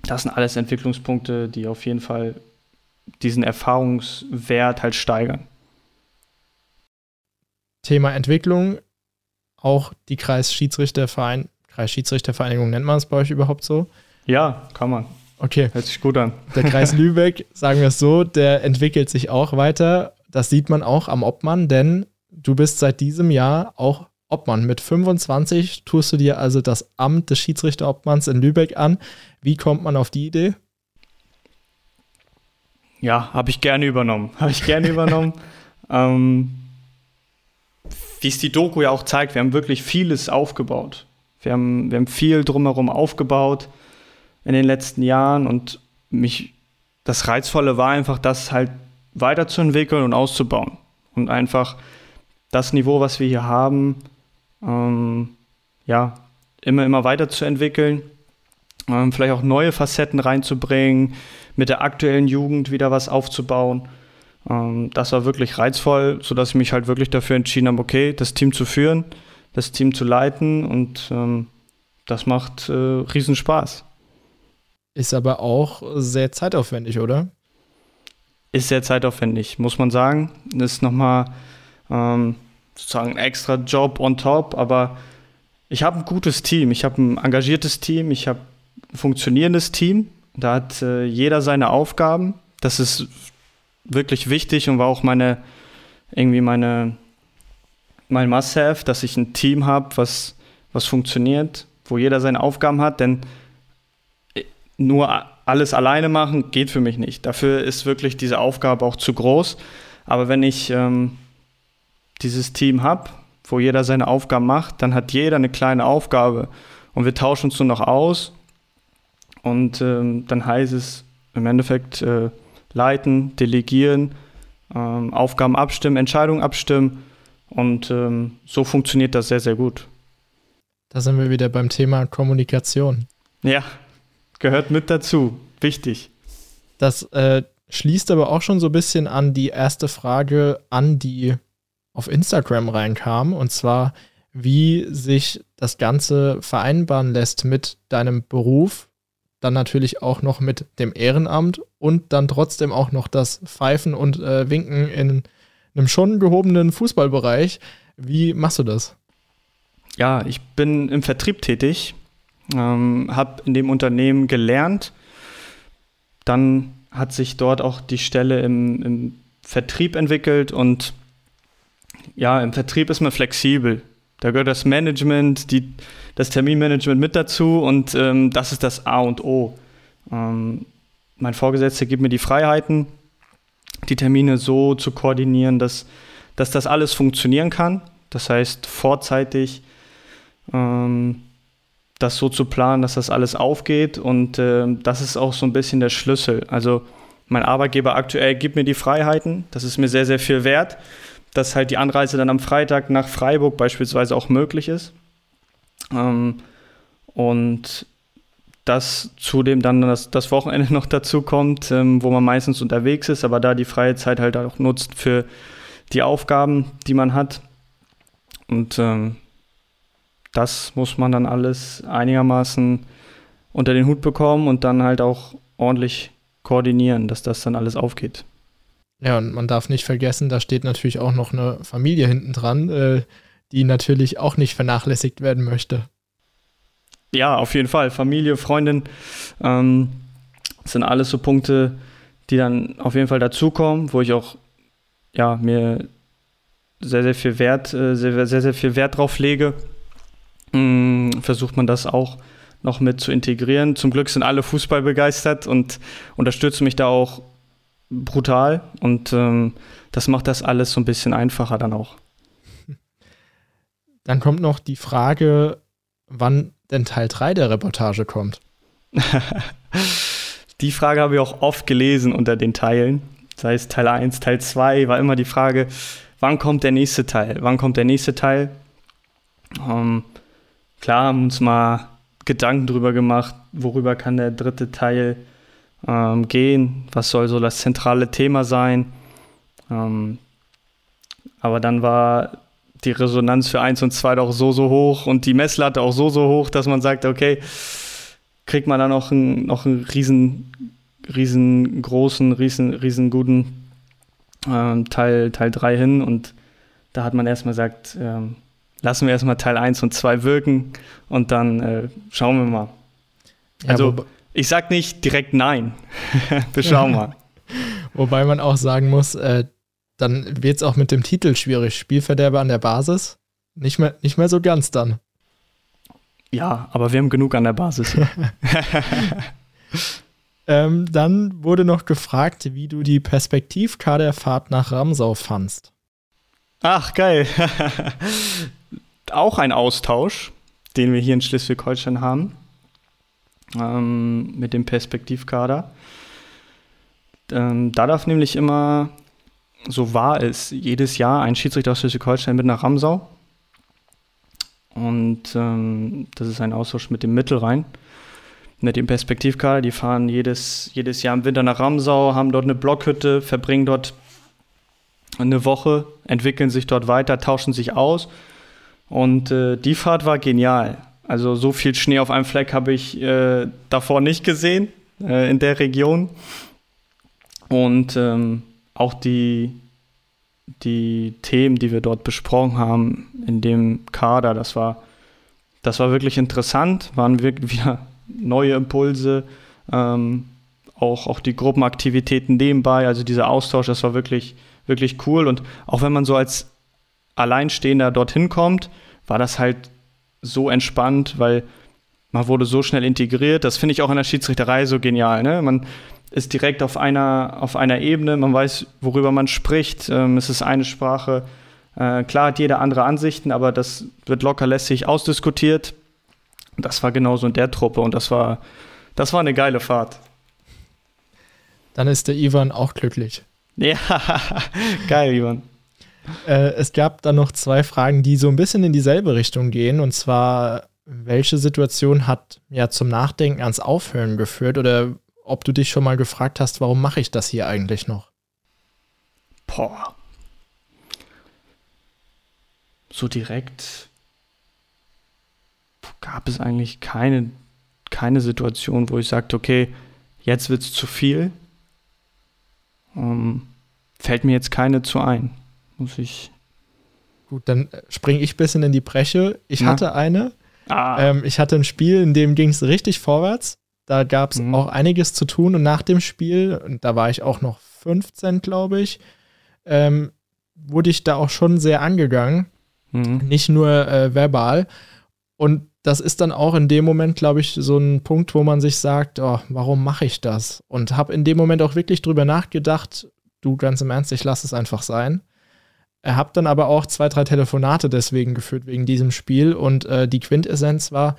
das sind alles Entwicklungspunkte, die auf jeden Fall diesen Erfahrungswert halt steigern. Thema Entwicklung, auch die Kreisschiedsrichterverein, Kreisschiedsrichtervereinigung nennt man es bei euch überhaupt so? Ja, kann man. Okay. Hört sich gut an. Der Kreis <laughs> Lübeck, sagen wir es so, der entwickelt sich auch weiter. Das sieht man auch am Obmann, denn du bist seit diesem Jahr auch Obmann. Mit 25 tust du dir also das Amt des Schiedsrichterobmanns in Lübeck an. Wie kommt man auf die Idee? Ja, habe ich gerne übernommen. Habe ich gerne übernommen. <laughs> Ähm, wie es die Doku ja auch zeigt, wir haben wirklich vieles aufgebaut. Wir haben, wir haben viel drumherum aufgebaut in den letzten Jahren und mich, das Reizvolle war einfach, das halt weiterzuentwickeln und auszubauen. Und einfach das Niveau, was wir hier haben, ähm, ja, immer, immer weiterzuentwickeln. Ähm, vielleicht auch neue Facetten reinzubringen, mit der aktuellen Jugend wieder was aufzubauen. Ähm, das war wirklich reizvoll, sodass ich mich halt wirklich dafür entschieden habe, okay, das Team zu führen, das Team zu leiten und ähm, das macht äh, Riesenspaß. Ist aber auch sehr zeitaufwendig, oder? Ist sehr zeitaufwendig, muss man sagen. Ist nochmal ähm, sozusagen ein extra Job on top, aber ich habe ein gutes Team, ich habe ein engagiertes Team, ich habe ein funktionierendes Team. Da hat äh, jeder seine Aufgaben. Das ist wirklich wichtig und war auch meine, irgendwie meine, mein Must-Have, dass ich ein Team habe, was, was funktioniert, wo jeder seine Aufgaben hat, denn nur alles alleine machen geht für mich nicht. Dafür ist wirklich diese Aufgabe auch zu groß. Aber wenn ich ähm, dieses Team habe, wo jeder seine Aufgaben macht, dann hat jeder eine kleine Aufgabe und wir tauschen uns nur noch aus und ähm, dann heißt es im Endeffekt äh, leiten, delegieren, ähm, Aufgaben abstimmen, Entscheidungen abstimmen. Und ähm, so funktioniert das sehr, sehr gut. Da sind wir wieder beim Thema Kommunikation. Ja, gehört mit dazu. Wichtig. Das äh, schließt aber auch schon so ein bisschen an die erste Frage an, die auf Instagram reinkam. Und zwar, wie sich das Ganze vereinbaren lässt mit deinem Beruf dann natürlich auch noch mit dem Ehrenamt und dann trotzdem auch noch das Pfeifen und äh, Winken in einem schon gehobenen Fußballbereich. Wie machst du das? Ja, ich bin im Vertrieb tätig, ähm, habe in dem Unternehmen gelernt. Dann hat sich dort auch die Stelle im, im Vertrieb entwickelt und ja, im Vertrieb ist man flexibel. Da gehört das Management, die, das Terminmanagement mit dazu und ähm, das ist das A und O. Ähm, mein Vorgesetzter gibt mir die Freiheiten, die Termine so zu koordinieren, dass, dass das alles funktionieren kann. Das heißt, vorzeitig ähm, das so zu planen, dass das alles aufgeht. Und äh, das ist auch so ein bisschen der Schlüssel. Also mein Arbeitgeber aktuell gibt mir die Freiheiten. Das ist mir sehr, sehr viel wert, dass halt die Anreise dann am Freitag nach Freiburg beispielsweise auch möglich ist. Ähm, und dass zudem dann das, das Wochenende <laughs> noch dazu kommt, ähm, wo man meistens unterwegs ist, aber da die freie Zeit halt auch nutzt für die Aufgaben, die man hat. Und ähm, das muss man dann alles einigermaßen unter den Hut bekommen und dann halt auch ordentlich koordinieren, dass das dann alles aufgeht. Ja, und man darf nicht vergessen, da steht natürlich auch noch eine Familie hinten dran, äh, die natürlich auch nicht vernachlässigt werden möchte. Ja, auf jeden Fall. Familie, Freundin ähm, sind alles so Punkte, die dann auf jeden Fall dazukommen, wo ich auch ja, mir sehr, sehr viel Wert, äh, sehr, sehr, sehr viel Wert drauf lege. Mm, versucht man das auch noch mit zu integrieren. Zum Glück sind alle Fußball begeistert und unterstützen mich da auch brutal. Und ähm, das macht das alles so ein bisschen einfacher dann auch. Dann kommt noch die Frage, wann denn Teil 3 der Reportage kommt. <laughs> die Frage habe ich auch oft gelesen unter den Teilen. Sei es Teil 1, Teil 2, war immer die Frage, wann kommt der nächste Teil? Wann kommt der nächste Teil? Ähm, klar, haben uns mal Gedanken drüber gemacht, worüber kann der dritte Teil ähm, gehen, was soll so das zentrale Thema sein. Ähm, aber dann war die Resonanz für 1 und 2 doch so, so hoch und die Messlatte auch so, so hoch, dass man sagt, okay, kriegt man da noch einen, noch einen riesen, riesengroßen, riesen, riesenguten ähm, Teil, Teil 3 hin und da hat man erstmal gesagt, ähm, lassen wir erstmal Teil 1 und 2 wirken und dann äh, schauen wir mal. Ja, also ich sag nicht direkt nein. <laughs> wir schauen mal. <laughs> Wobei man auch sagen muss, äh, dann wird es auch mit dem Titel schwierig. Spielverderber an der Basis? Nicht mehr, nicht mehr so ganz dann. Ja, aber wir haben genug an der Basis. <laughs> ähm, dann wurde noch gefragt, wie du die Perspektivkaderfahrt nach Ramsau fandst. Ach, geil. <laughs> Auch ein Austausch, den wir hier in Schleswig-Holstein haben, ähm, mit dem Perspektivkader. Ähm, da darf nämlich immer so war es, jedes Jahr ein Schiedsrichter aus Schleswig-Holstein mit nach Ramsau. Und ähm, das ist ein Austausch mit dem Mittelrhein, mit dem Perspektivkader. Die fahren jedes, jedes Jahr im Winter nach Ramsau, haben dort eine Blockhütte, verbringen dort eine Woche, entwickeln sich dort weiter, tauschen sich aus. Und äh, die Fahrt war genial. Also so viel Schnee auf einem Fleck habe ich äh, davor nicht gesehen äh, in der Region. Und ähm, auch die, die Themen, die wir dort besprochen haben in dem Kader, das war, das war wirklich interessant, waren wirklich <laughs> wieder neue Impulse, ähm, auch, auch die Gruppenaktivitäten nebenbei, also dieser Austausch, das war wirklich, wirklich cool. Und auch wenn man so als Alleinstehender dorthin kommt, war das halt so entspannt, weil man wurde so schnell integriert. Das finde ich auch in der Schiedsrichterei so genial. Ne? Man, ist direkt auf einer, auf einer Ebene, man weiß, worüber man spricht, ähm, es ist eine Sprache. Äh, klar hat jeder andere Ansichten, aber das wird locker lässig ausdiskutiert. Das war genauso in der Truppe und das war, das war eine geile Fahrt. Dann ist der Ivan auch glücklich. Ja, <laughs> geil, Ivan. Äh, es gab dann noch zwei Fragen, die so ein bisschen in dieselbe Richtung gehen. Und zwar, welche Situation hat ja zum Nachdenken ans Aufhören geführt oder ob du dich schon mal gefragt hast, warum mache ich das hier eigentlich noch? Boah. So direkt gab es eigentlich keine, keine Situation, wo ich sagte, okay, jetzt wird es zu viel. Ähm, fällt mir jetzt keine zu ein. Muss ich. Gut, dann springe ich ein bisschen in die Breche. Ich Na? hatte eine. Ah. Ähm, ich hatte ein Spiel, in dem ging es richtig vorwärts. Da gab es mhm. auch einiges zu tun und nach dem Spiel, und da war ich auch noch 15, glaube ich, ähm, wurde ich da auch schon sehr angegangen. Mhm. Nicht nur äh, verbal. Und das ist dann auch in dem Moment, glaube ich, so ein Punkt, wo man sich sagt, oh, warum mache ich das? Und habe in dem Moment auch wirklich drüber nachgedacht, du ganz im Ernst, ich lasse es einfach sein. habe dann aber auch zwei, drei Telefonate deswegen geführt, wegen diesem Spiel. Und äh, die Quintessenz war,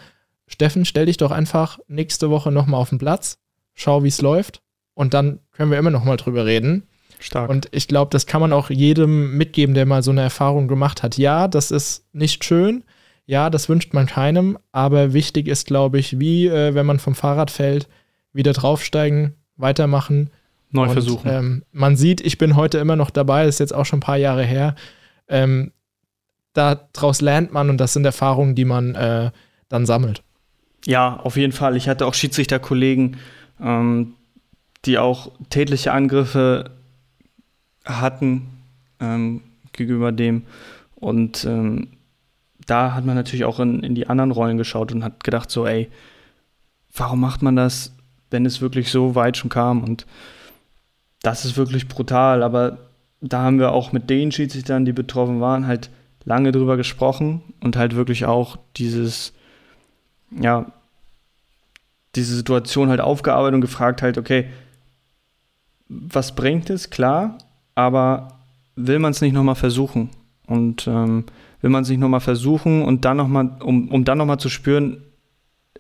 Steffen, stell dich doch einfach nächste Woche nochmal auf den Platz, schau, wie es läuft. Und dann können wir immer nochmal drüber reden. Stark. Und ich glaube, das kann man auch jedem mitgeben, der mal so eine Erfahrung gemacht hat. Ja, das ist nicht schön. Ja, das wünscht man keinem. Aber wichtig ist, glaube ich, wie äh, wenn man vom Fahrrad fällt, wieder draufsteigen, weitermachen. Neu und, versuchen. Ähm, man sieht, ich bin heute immer noch dabei, das ist jetzt auch schon ein paar Jahre her. Ähm, daraus lernt man und das sind Erfahrungen, die man äh, dann sammelt. Ja, auf jeden Fall. Ich hatte auch Schiedsrichterkollegen, ähm, die auch tätliche Angriffe hatten ähm, gegenüber dem. Und ähm, da hat man natürlich auch in, in die anderen Rollen geschaut und hat gedacht, so, ey, warum macht man das, wenn es wirklich so weit schon kam? Und das ist wirklich brutal. Aber da haben wir auch mit den Schiedsrichtern, die betroffen waren, halt lange drüber gesprochen und halt wirklich auch dieses, ja, diese Situation halt aufgearbeitet und gefragt halt, okay, was bringt es? Klar, aber will man es nicht nochmal versuchen? Und ähm, will man es nicht nochmal versuchen und dann nochmal, um, um dann nochmal zu spüren,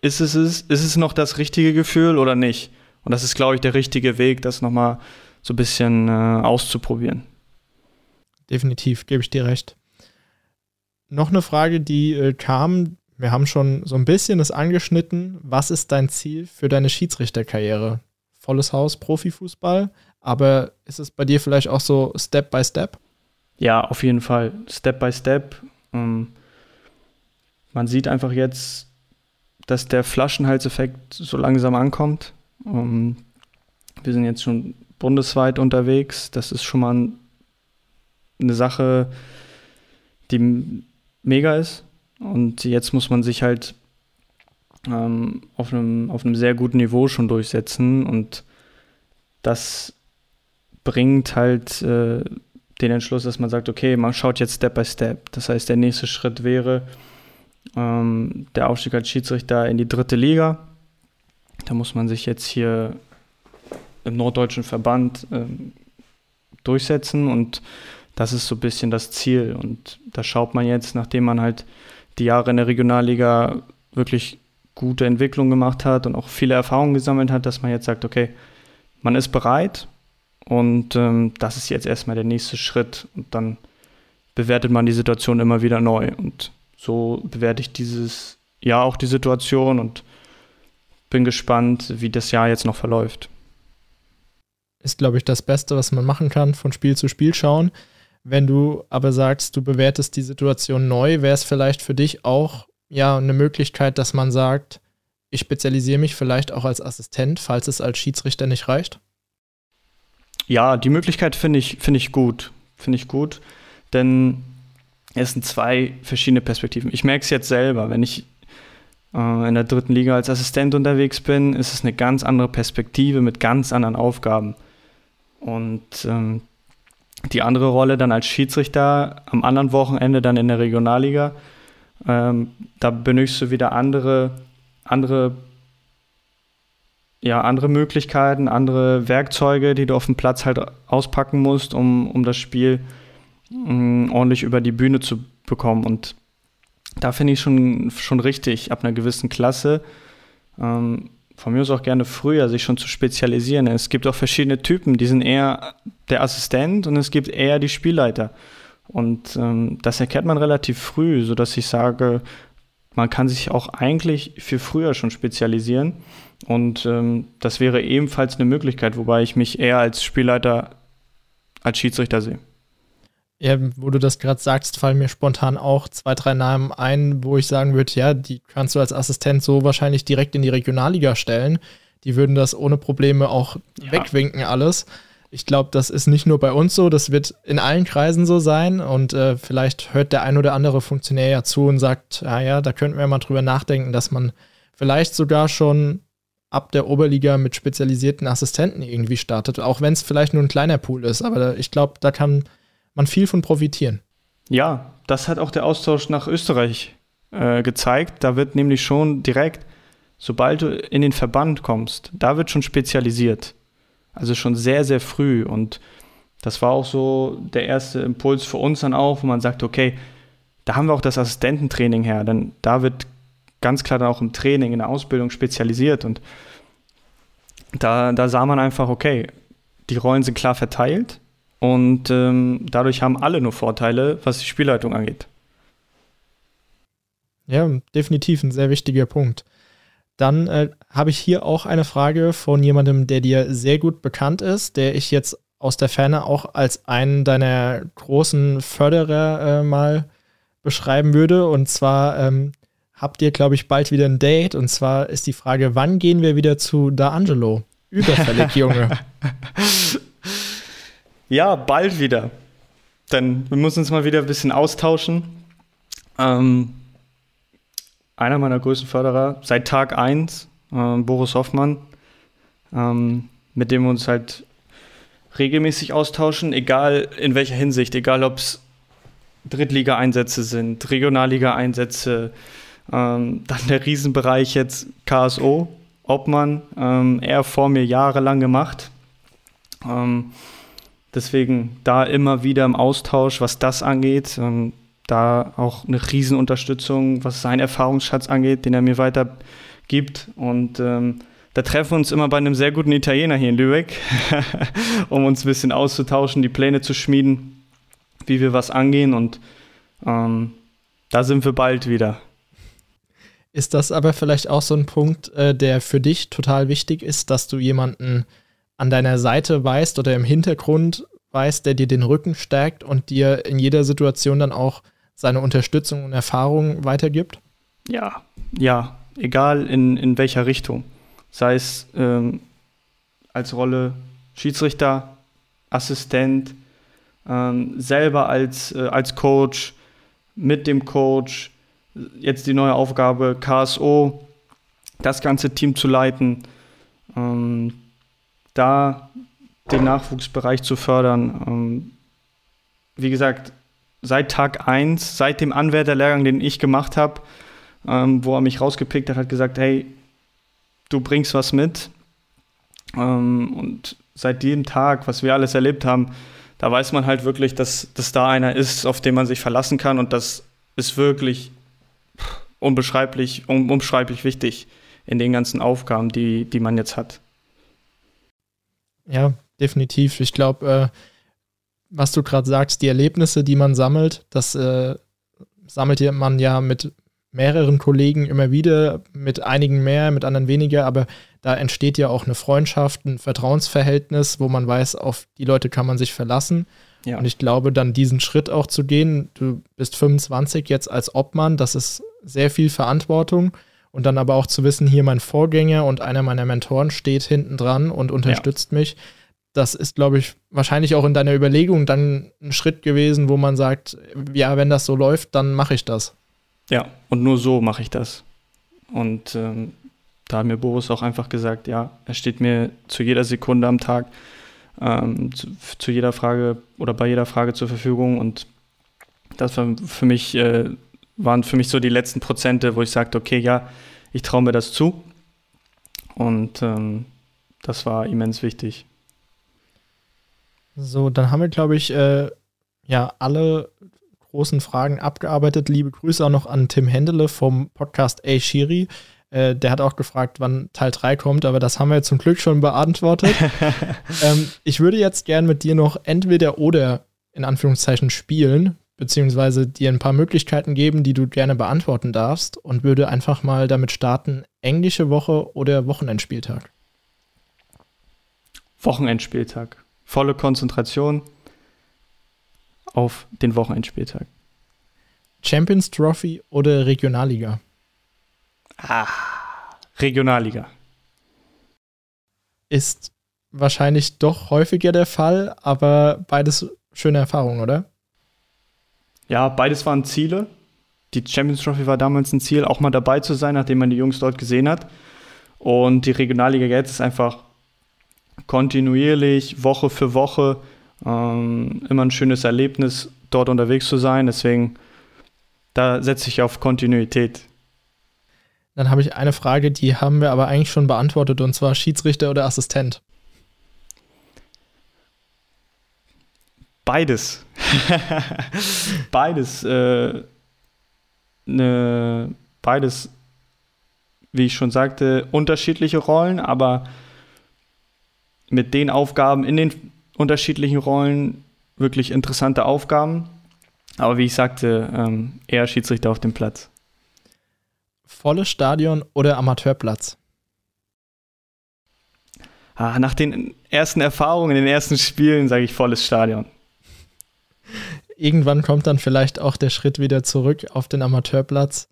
ist es, ist es noch das richtige Gefühl oder nicht? Und das ist, glaube ich, der richtige Weg, das nochmal so ein bisschen äh, auszuprobieren. Definitiv, gebe ich dir recht. Noch eine Frage, die äh, kam, wir haben schon so ein bisschen das angeschnitten. Was ist dein Ziel für deine Schiedsrichterkarriere? Volles Haus, Profifußball? Aber ist es bei dir vielleicht auch so Step by Step? Ja, auf jeden Fall. Step by Step. Ähm, man sieht einfach jetzt, dass der Flaschenhalseffekt so langsam ankommt. Ähm, wir sind jetzt schon bundesweit unterwegs. Das ist schon mal eine Sache, die mega ist. Und jetzt muss man sich halt ähm, auf, einem, auf einem sehr guten Niveau schon durchsetzen. Und das bringt halt äh, den Entschluss, dass man sagt, okay, man schaut jetzt Step by Step. Das heißt, der nächste Schritt wäre ähm, der Aufstieg als Schiedsrichter in die dritte Liga. Da muss man sich jetzt hier im norddeutschen Verband ähm, durchsetzen und das ist so ein bisschen das Ziel. Und da schaut man jetzt, nachdem man halt die Jahre in der Regionalliga wirklich gute Entwicklung gemacht hat und auch viele Erfahrungen gesammelt hat, dass man jetzt sagt, okay, man ist bereit, und ähm, das ist jetzt erstmal der nächste Schritt. Und dann bewertet man die Situation immer wieder neu. Und so bewerte ich dieses Jahr auch die Situation und bin gespannt, wie das Jahr jetzt noch verläuft. Ist, glaube ich, das Beste, was man machen kann, von Spiel zu Spiel schauen. Wenn du aber sagst, du bewertest die Situation neu, wäre es vielleicht für dich auch ja eine Möglichkeit, dass man sagt, ich spezialisiere mich vielleicht auch als Assistent, falls es als Schiedsrichter nicht reicht? Ja, die Möglichkeit finde ich, find ich gut. Finde ich gut, denn es sind zwei verschiedene Perspektiven. Ich merke es jetzt selber, wenn ich äh, in der dritten Liga als Assistent unterwegs bin, ist es eine ganz andere Perspektive mit ganz anderen Aufgaben. Und ähm, die andere Rolle dann als Schiedsrichter am anderen Wochenende dann in der Regionalliga, ähm, da benötigst du wieder andere, andere ja, andere Möglichkeiten, andere Werkzeuge, die du auf dem Platz halt auspacken musst, um, um das Spiel mh, mm, ordentlich über die Bühne zu bekommen. Und da finde ich schon, schon richtig, ab einer gewissen Klasse, ähm, von mir aus auch gerne früher, sich schon zu spezialisieren. Es gibt auch verschiedene Typen, die sind eher der Assistent und es gibt eher die Spielleiter. Und ähm, das erkennt man relativ früh, sodass ich sage, man kann sich auch eigentlich für früher schon spezialisieren. Und ähm, das wäre ebenfalls eine Möglichkeit, wobei ich mich eher als Spielleiter, als Schiedsrichter sehe. Ja, wo du das gerade sagst, fallen mir spontan auch zwei, drei Namen ein, wo ich sagen würde, ja, die kannst du als Assistent so wahrscheinlich direkt in die Regionalliga stellen. Die würden das ohne Probleme auch ja. wegwinken alles. Ich glaube, das ist nicht nur bei uns so, das wird in allen Kreisen so sein und äh, vielleicht hört der ein oder andere Funktionär ja zu und sagt, ja, ja, da könnten wir mal drüber nachdenken, dass man vielleicht sogar schon ab der Oberliga mit spezialisierten Assistenten irgendwie startet, auch wenn es vielleicht nur ein kleiner Pool ist. Aber ich glaube, da kann man viel von profitieren. Ja, das hat auch der Austausch nach Österreich äh, gezeigt. Da wird nämlich schon direkt, sobald du in den Verband kommst, da wird schon spezialisiert. Also schon sehr, sehr früh. Und Das war auch so der erste Impuls für uns dann auch, wo man sagt, okay, da haben wir auch das Assistententraining her, denn da wird ganz klar dann auch im Training, in der Ausbildung spezialisiert und da, da sah man einfach, okay, die Rollen sind klar verteilt und ähm, dadurch haben alle nur Vorteile, was die Spielleitung angeht. Ja, definitiv ein sehr wichtiger Punkt. Dann äh, habe ich hier auch eine Frage von jemandem, der dir sehr gut bekannt ist, der ich jetzt aus der Ferne auch als einen deiner großen Förderer äh, mal beschreiben würde. Und zwar ähm, habt ihr, glaube ich, bald wieder ein Date. Und zwar ist die Frage, wann gehen wir wieder zu D'Angelo? Überfällig, <laughs> Junge. Ja, bald wieder. Denn wir müssen uns mal wieder ein bisschen austauschen. Ähm, einer meiner größten Förderer seit Tag 1, äh, Boris Hoffmann, ähm, mit dem wir uns halt regelmäßig austauschen, egal in welcher Hinsicht, egal ob es Drittliga-Einsätze sind, Regionalliga-Einsätze, ähm, dann der Riesenbereich jetzt KSO, Obmann, ähm, er vor mir jahrelang gemacht. Ähm, deswegen da immer wieder im Austausch, was das angeht. Ähm, da auch eine Riesenunterstützung, was seinen Erfahrungsschatz angeht, den er mir weitergibt. Und ähm, da treffen wir uns immer bei einem sehr guten Italiener hier in Lübeck, <laughs> um uns ein bisschen auszutauschen, die Pläne zu schmieden, wie wir was angehen. Und ähm, da sind wir bald wieder. Ist das aber vielleicht auch so ein Punkt, äh, der für dich total wichtig ist, dass du jemanden an deiner Seite weißt oder im Hintergrund weißt, der dir den Rücken stärkt und dir in jeder Situation dann auch seine Unterstützung und Erfahrung weitergibt? Ja, ja, egal in, in welcher Richtung. Sei es ähm, als Rolle Schiedsrichter, Assistent, ähm, selber als, äh, als Coach, mit dem Coach, jetzt die neue Aufgabe KSO, das ganze Team zu leiten, ähm, da den Nachwuchsbereich zu fördern. Ähm, wie gesagt, seit Tag 1, seit dem Anwärterlehrgang, den ich gemacht habe, ähm, wo er mich rausgepickt hat, hat gesagt, hey, du bringst was mit. Ähm, und seit dem Tag, was wir alles erlebt haben, da weiß man halt wirklich, dass, dass da einer ist, auf den man sich verlassen kann und das ist wirklich unbeschreiblich, un, unbeschreiblich wichtig in den ganzen Aufgaben, die, die man jetzt hat. Ja, definitiv. Ich glaube, äh, was du gerade sagst, die Erlebnisse, die man sammelt, das äh, sammelt man ja mit mehreren Kollegen immer wieder, mit einigen mehr, mit anderen weniger, aber da entsteht ja auch eine Freundschaft, ein Vertrauensverhältnis, wo man weiß, auf die Leute kann man sich verlassen. Ja. Und ich glaube, dann diesen Schritt auch zu gehen, du bist 25 jetzt als Obmann, das ist sehr viel Verantwortung. Und dann aber auch zu wissen, hier mein Vorgänger und einer meiner Mentoren steht hinten dran und unterstützt ja. mich das ist, glaube ich, wahrscheinlich auch in deiner Überlegung dann ein Schritt gewesen, wo man sagt, ja, wenn das so läuft, dann mache ich das. Ja, und nur so mache ich das. Und ähm, da hat mir Boris auch einfach gesagt, ja, er steht mir zu jeder Sekunde am Tag, ähm, zu, zu, jeder Frage oder bei jeder Frage zur Verfügung. Und das war für mich, äh, waren für mich so die letzten Prozente, wo ich sagte, okay, ja, ich traue mir das zu. Und ähm, das war immens wichtig. So, dann haben wir, glaube ich, äh, ja, alle großen Fragen abgearbeitet. Liebe Grüße auch noch an Tim Händele vom Podcast A Shiri. Äh, der hat auch gefragt, wann Teil 3 kommt, aber das haben wir zum Glück schon beantwortet. <laughs> ähm, ich würde jetzt gern mit dir noch entweder oder in Anführungszeichen spielen, beziehungsweise dir ein paar Möglichkeiten geben, die du gerne beantworten darfst und würde einfach mal damit starten, englische Woche oder Wochenendspieltag? Wochenendspieltag volle Konzentration auf den Wochenendspieltag. Champions Trophy oder Regionalliga? Ah, Regionalliga. Ist wahrscheinlich doch häufiger der Fall, aber beides schöne Erfahrungen, oder? Ja, beides waren Ziele. Die Champions Trophy war damals ein Ziel, auch mal dabei zu sein, nachdem man die Jungs dort gesehen hat. Und die Regionalliga jetzt ist einfach kontinuierlich, Woche für Woche, ähm, immer ein schönes Erlebnis, dort unterwegs zu sein. Deswegen, da setze ich auf Kontinuität. Dann habe ich eine Frage, die haben wir aber eigentlich schon beantwortet, und zwar Schiedsrichter oder Assistent. Beides. <laughs> beides. Äh, ne, beides, wie ich schon sagte, unterschiedliche Rollen, aber mit den Aufgaben in den unterschiedlichen Rollen wirklich interessante Aufgaben. Aber wie ich sagte, ähm, eher Schiedsrichter auf dem Platz. Volles Stadion oder Amateurplatz? Ah, nach den ersten Erfahrungen, in den ersten Spielen sage ich volles Stadion. Irgendwann kommt dann vielleicht auch der Schritt wieder zurück auf den Amateurplatz.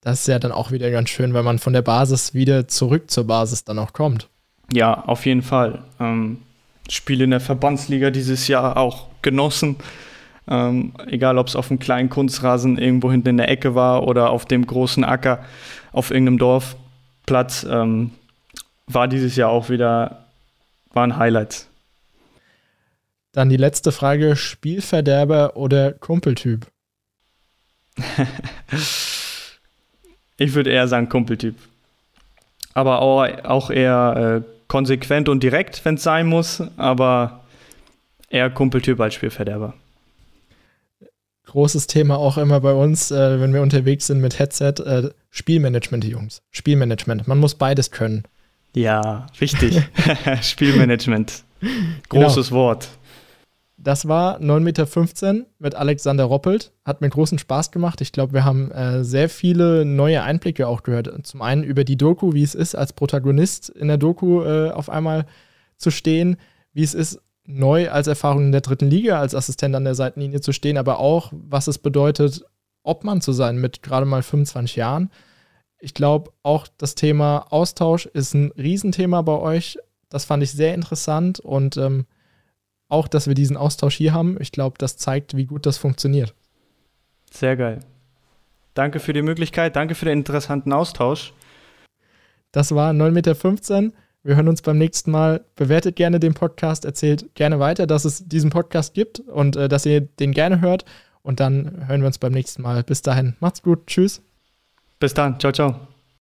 Das ist ja dann auch wieder ganz schön, wenn man von der Basis wieder zurück zur Basis dann auch kommt. Ja, auf jeden Fall. Ähm, Spiele in der Verbandsliga dieses Jahr auch genossen. Ähm, egal, ob es auf einem kleinen Kunstrasen irgendwo hinten in der Ecke war oder auf dem großen Acker auf irgendeinem Dorfplatz, ähm, war dieses Jahr auch wieder, waren Highlights. Dann die letzte Frage: Spielverderber oder Kumpeltyp? <laughs> ich würde eher sagen Kumpeltyp. Aber auch, auch eher äh, konsequent und direkt, wenn es sein muss, aber eher Kumpeltyp als Spielverderber. Großes Thema auch immer bei uns, äh, wenn wir unterwegs sind mit Headset, äh, Spielmanagement, Jungs. Spielmanagement. Man muss beides können. Ja, richtig. <laughs> <laughs> Spielmanagement. Großes genau. Wort. Das war 9,15 Meter mit Alexander Roppelt. Hat mir großen Spaß gemacht. Ich glaube, wir haben äh, sehr viele neue Einblicke auch gehört. Zum einen über die Doku, wie es ist, als Protagonist in der Doku äh, auf einmal zu stehen, wie es ist, neu als Erfahrung in der dritten Liga als Assistent an der Seitenlinie zu stehen, aber auch, was es bedeutet, Obmann zu sein mit gerade mal 25 Jahren. Ich glaube, auch das Thema Austausch ist ein Riesenthema bei euch. Das fand ich sehr interessant und ähm, auch, dass wir diesen Austausch hier haben, ich glaube, das zeigt, wie gut das funktioniert. Sehr geil. Danke für die Möglichkeit, danke für den interessanten Austausch. Das war 9,15 Meter. Wir hören uns beim nächsten Mal. Bewertet gerne den Podcast, erzählt gerne weiter, dass es diesen Podcast gibt und äh, dass ihr den gerne hört. Und dann hören wir uns beim nächsten Mal. Bis dahin, macht's gut. Tschüss. Bis dann. Ciao, ciao.